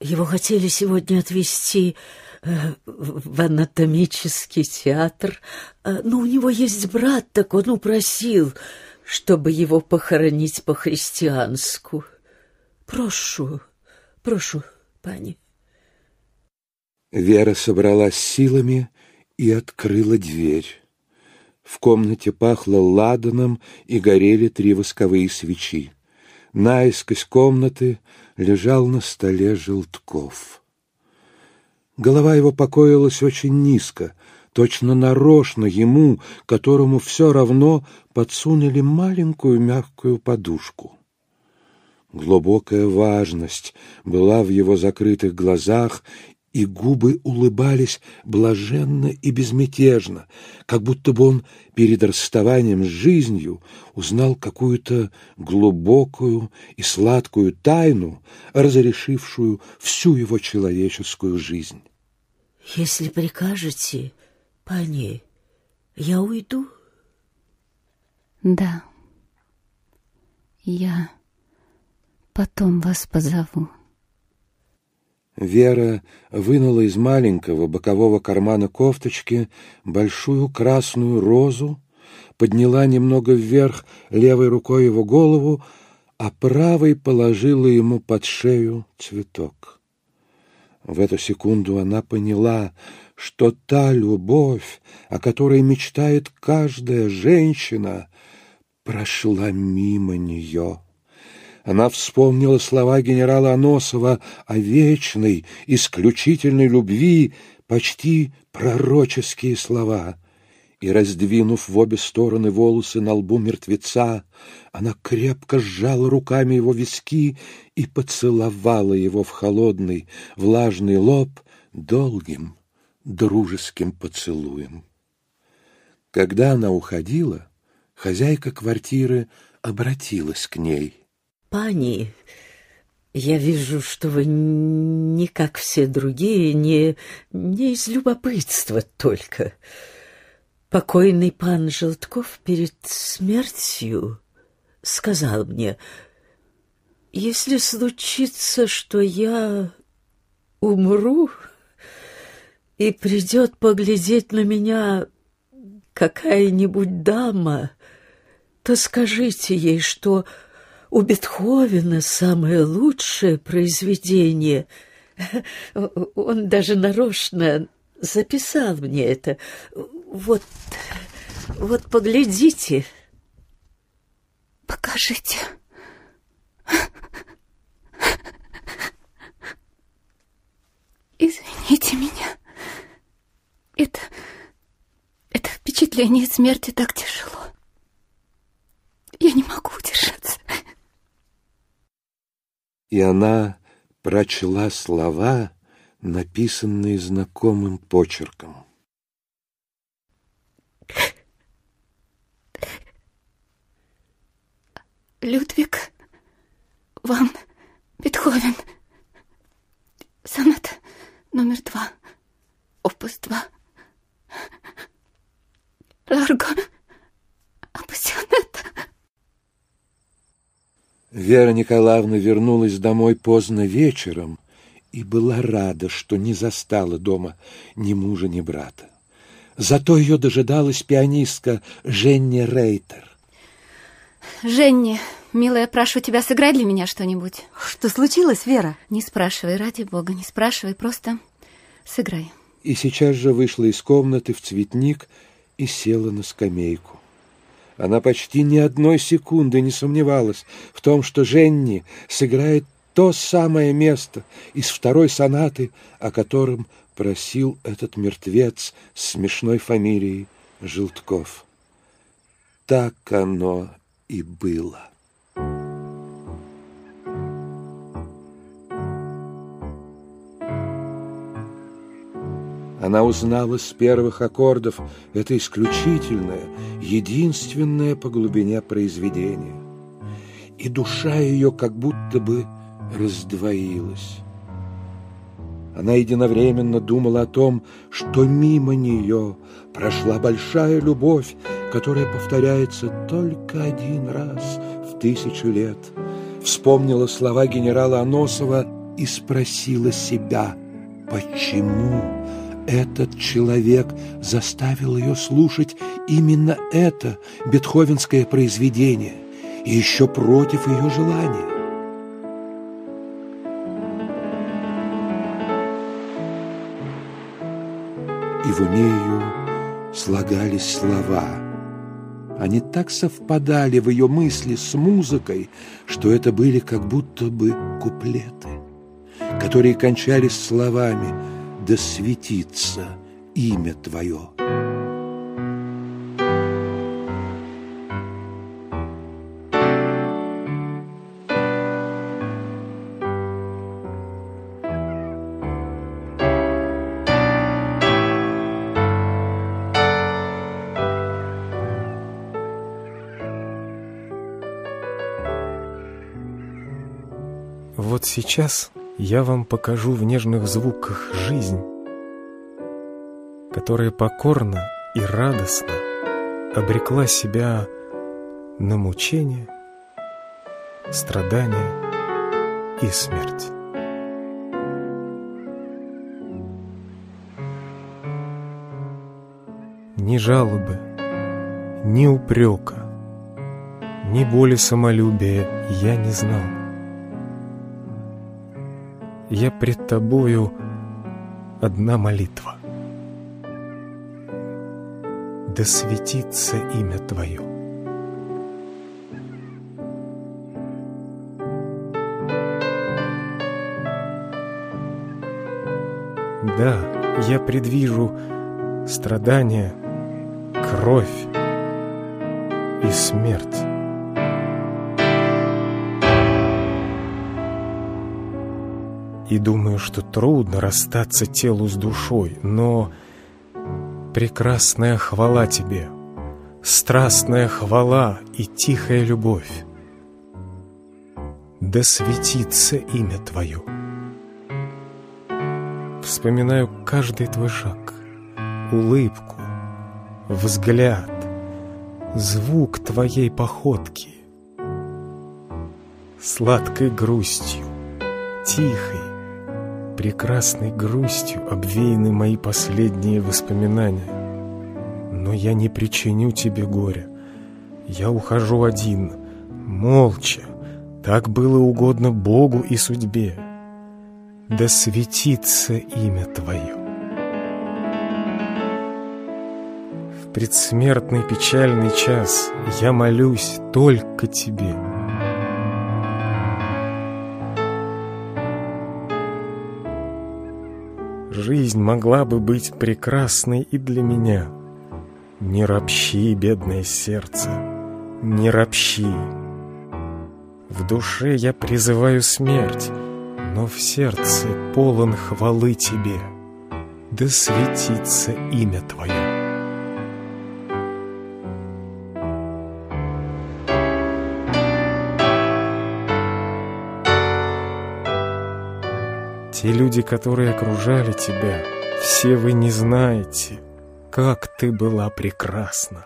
Его хотели сегодня отвезти э, в анатомический театр, э, но у него есть брат, так он упросил, чтобы его похоронить по-христианску. Прошу, прошу, пани. Вера собралась силами и открыла дверь. В комнате пахло ладаном и горели три восковые свечи. Наискось комнаты лежал на столе Желтков. Голова его покоилась очень низко, точно нарочно ему, которому все равно подсунули маленькую мягкую подушку. Глубокая важность была в его закрытых глазах и губы улыбались блаженно и безмятежно, как будто бы он перед расставанием с жизнью узнал какую-то глубокую и сладкую тайну, разрешившую всю его человеческую жизнь. «Если прикажете, пани, я уйду?» «Да, я потом вас позову». Вера вынула из маленького бокового кармана кофточки большую красную розу, подняла немного вверх левой рукой его голову, а правой положила ему под шею цветок. В эту секунду она поняла, что та любовь, о которой мечтает каждая женщина, прошла мимо нее. Она вспомнила слова генерала Аносова о вечной, исключительной любви, почти пророческие слова. И, раздвинув в обе стороны волосы на лбу мертвеца, она крепко сжала руками его виски и поцеловала его в холодный, влажный лоб долгим, дружеским поцелуем. Когда она уходила, хозяйка квартиры обратилась к ней. Пани, я вижу, что вы не как все другие, не, не из любопытства только. Покойный пан Желтков перед смертью сказал мне, если случится, что я умру, и придет поглядеть на меня какая-нибудь дама, то скажите ей, что у Бетховена самое лучшее произведение. Он даже нарочно записал мне это. Вот, вот поглядите. Покажите. Извините меня. Это... это впечатление смерти так тяжело. Я не могу удержаться. И она прочла слова, написанные знакомым почерком. Людвиг ван Бетховен. Сонат номер два. Опус два. Ларго апассионета. Вера Николаевна вернулась домой поздно вечером и была рада, что не застала дома ни мужа, ни брата. Зато ее дожидалась пианистка Женя Рейтер. Женни, милая, прошу тебя, сыграй для меня что-нибудь. Что случилось, Вера? Не спрашивай, ради бога, не спрашивай, просто сыграй. И сейчас же вышла из комнаты в цветник и села на скамейку. Она почти ни одной секунды не сомневалась в том, что Женни сыграет то самое место из второй сонаты, о котором просил этот мертвец с смешной фамилией Желтков. Так оно и было. Она узнала с первых аккордов это исключительное, единственное по глубине произведение. И душа ее как будто бы раздвоилась. Она единовременно думала о том, что мимо нее прошла большая любовь, которая повторяется только один раз в тысячу лет. Вспомнила слова генерала Аносова и спросила себя, почему этот человек заставил ее слушать именно это бетховенское произведение и еще против ее желания. И в уме ее слагались слова. Они так совпадали в ее мысли с музыкой, что это были как будто бы куплеты, которые кончались словами «Да светится имя Твое». Вот сейчас я вам покажу в нежных звуках жизнь, которая покорно и радостно обрекла себя на мучение, страдания и смерть. Ни жалобы, ни упрека, ни боли самолюбия я не знал. Я пред тобою одна молитва. Да светится имя Твое. Да, я предвижу страдания, кровь и смерть. И думаю, что трудно расстаться телу с душой, но прекрасная хвала тебе, страстная хвала и тихая любовь. Да светится имя Твое. Вспоминаю каждый Твой шаг, улыбку, взгляд, звук Твоей походки. Сладкой грустью, тихой, прекрасной грустью обвеяны мои последние воспоминания. Но я не причиню тебе горя. Я ухожу один, молча. Так было угодно Богу и судьбе. Да светится имя Твое. В предсмертный печальный час я молюсь только Тебе. Жизнь могла бы быть прекрасной и для меня — не ропщи, бедное сердце, не ропщи. В душе я призываю смерть, но в сердце полон хвалы тебе. Да светится имя Твое. Те люди, которые окружали тебя, все вы не знаете, как ты была прекрасна!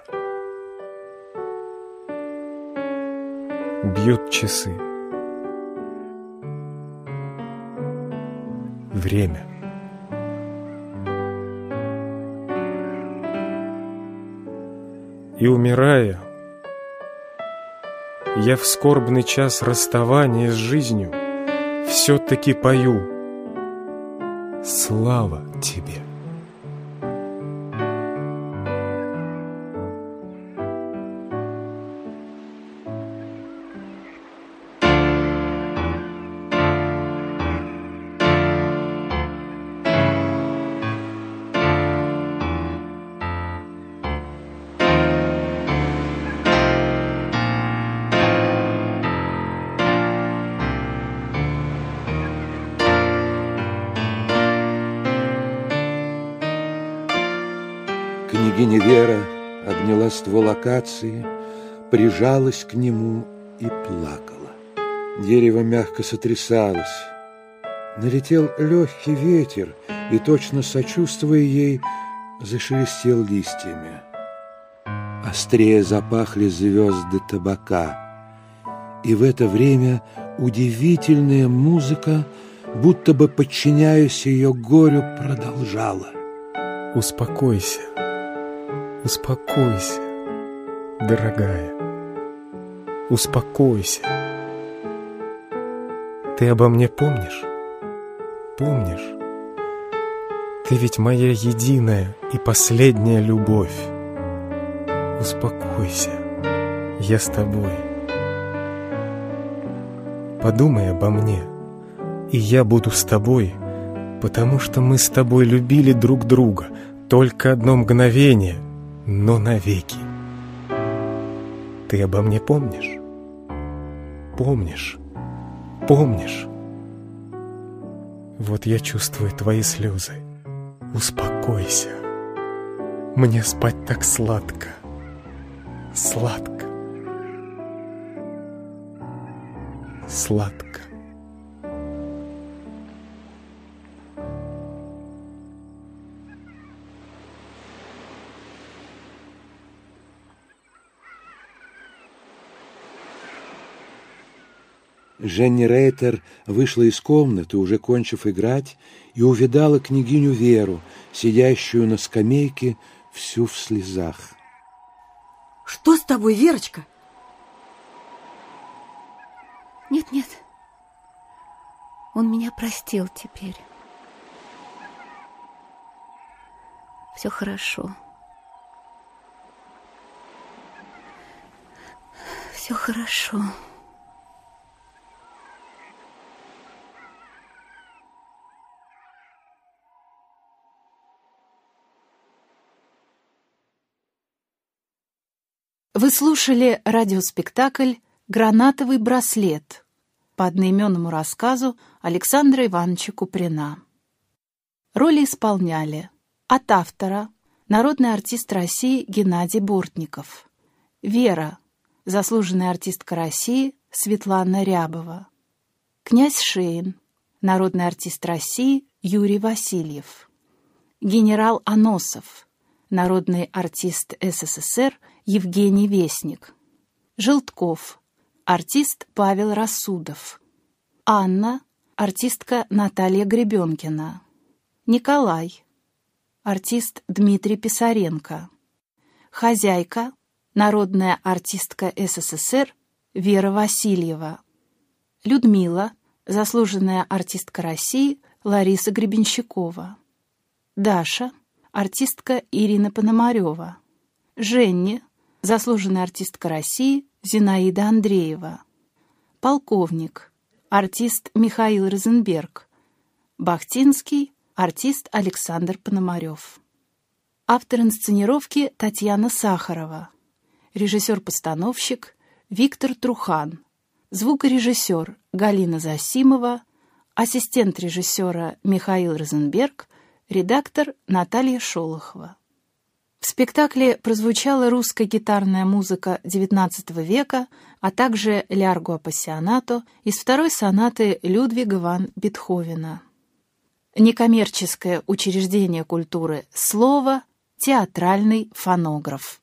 Бьют часы. Время. И умирая, я в скорбный час расставания с жизнью все-таки пою «Слава тебе!» Акации, прижалась к нему и плакала. Дерево мягко сотрясалось. Налетел легкий ветер, и, точно сочувствуя ей, зашелестел листьями. Острее запахли звезды табака. И в это время удивительная музыка, будто бы подчиняясь ее горю, продолжала. Успокойся. Успокойся, дорогая. Успокойся. Ты обо мне помнишь? Помнишь? Ты ведь моя единая и последняя любовь. Успокойся. Я с тобой. Подумай обо мне, и я буду с тобой, потому что мы с тобой любили друг друга только одно мгновение — но навеки. Ты обо мне помнишь? Помнишь? Помнишь? Вот я чувствую твои слезы. Успокойся. Мне спать так сладко. Сладко. Сладко. Женни Рейтер вышла из комнаты, уже кончив играть, и увидала княгиню Веру, сидящую на скамейке, всю в слезах. Что с тобой, Верочка? Нет, нет. Он меня простил теперь. Все хорошо. Все хорошо. Вы слушали радиоспектакль «Гранатовый браслет» по одноименному рассказу Александра Ивановича Куприна. Роли исполняли от автора народный артист России Геннадий Бортников, Вера, заслуженная артистка России Светлана Рябова. Князь Шейн, народный артист России Юрий Васильев. Генерал Аносов, народный артист СССР Евгений Вестник. Желтков, артист Павел Рассудов. Анна, артистка Наталья Гребенкина. Николай, артист Дмитрий Писаренко. Хозяйка, народная артистка СССР Вера Васильева. Людмила, заслуженная артистка России Лариса Гребенщикова. Даша, артистка Ирина Пономарева. Женни, заслуженная артистка России Зинаида Андреева. Полковник, артист Михаил Розенберг. Бахтинский, артист Александр Пономарев. Автор инсценировки Татьяна Сахарова. Режиссер-постановщик Виктор Трухан. Звукорежиссер Галина Засимова. Ассистент режиссера Михаил Розенберг. Редактор Наталья Шолохова. В спектакле прозвучала русская гитарная музыка XIX века, а также «Лярго апассионато» из второй сонаты Людвига ван Бетховена. Некоммерческое учреждение культуры «Слово» театральный фонограф.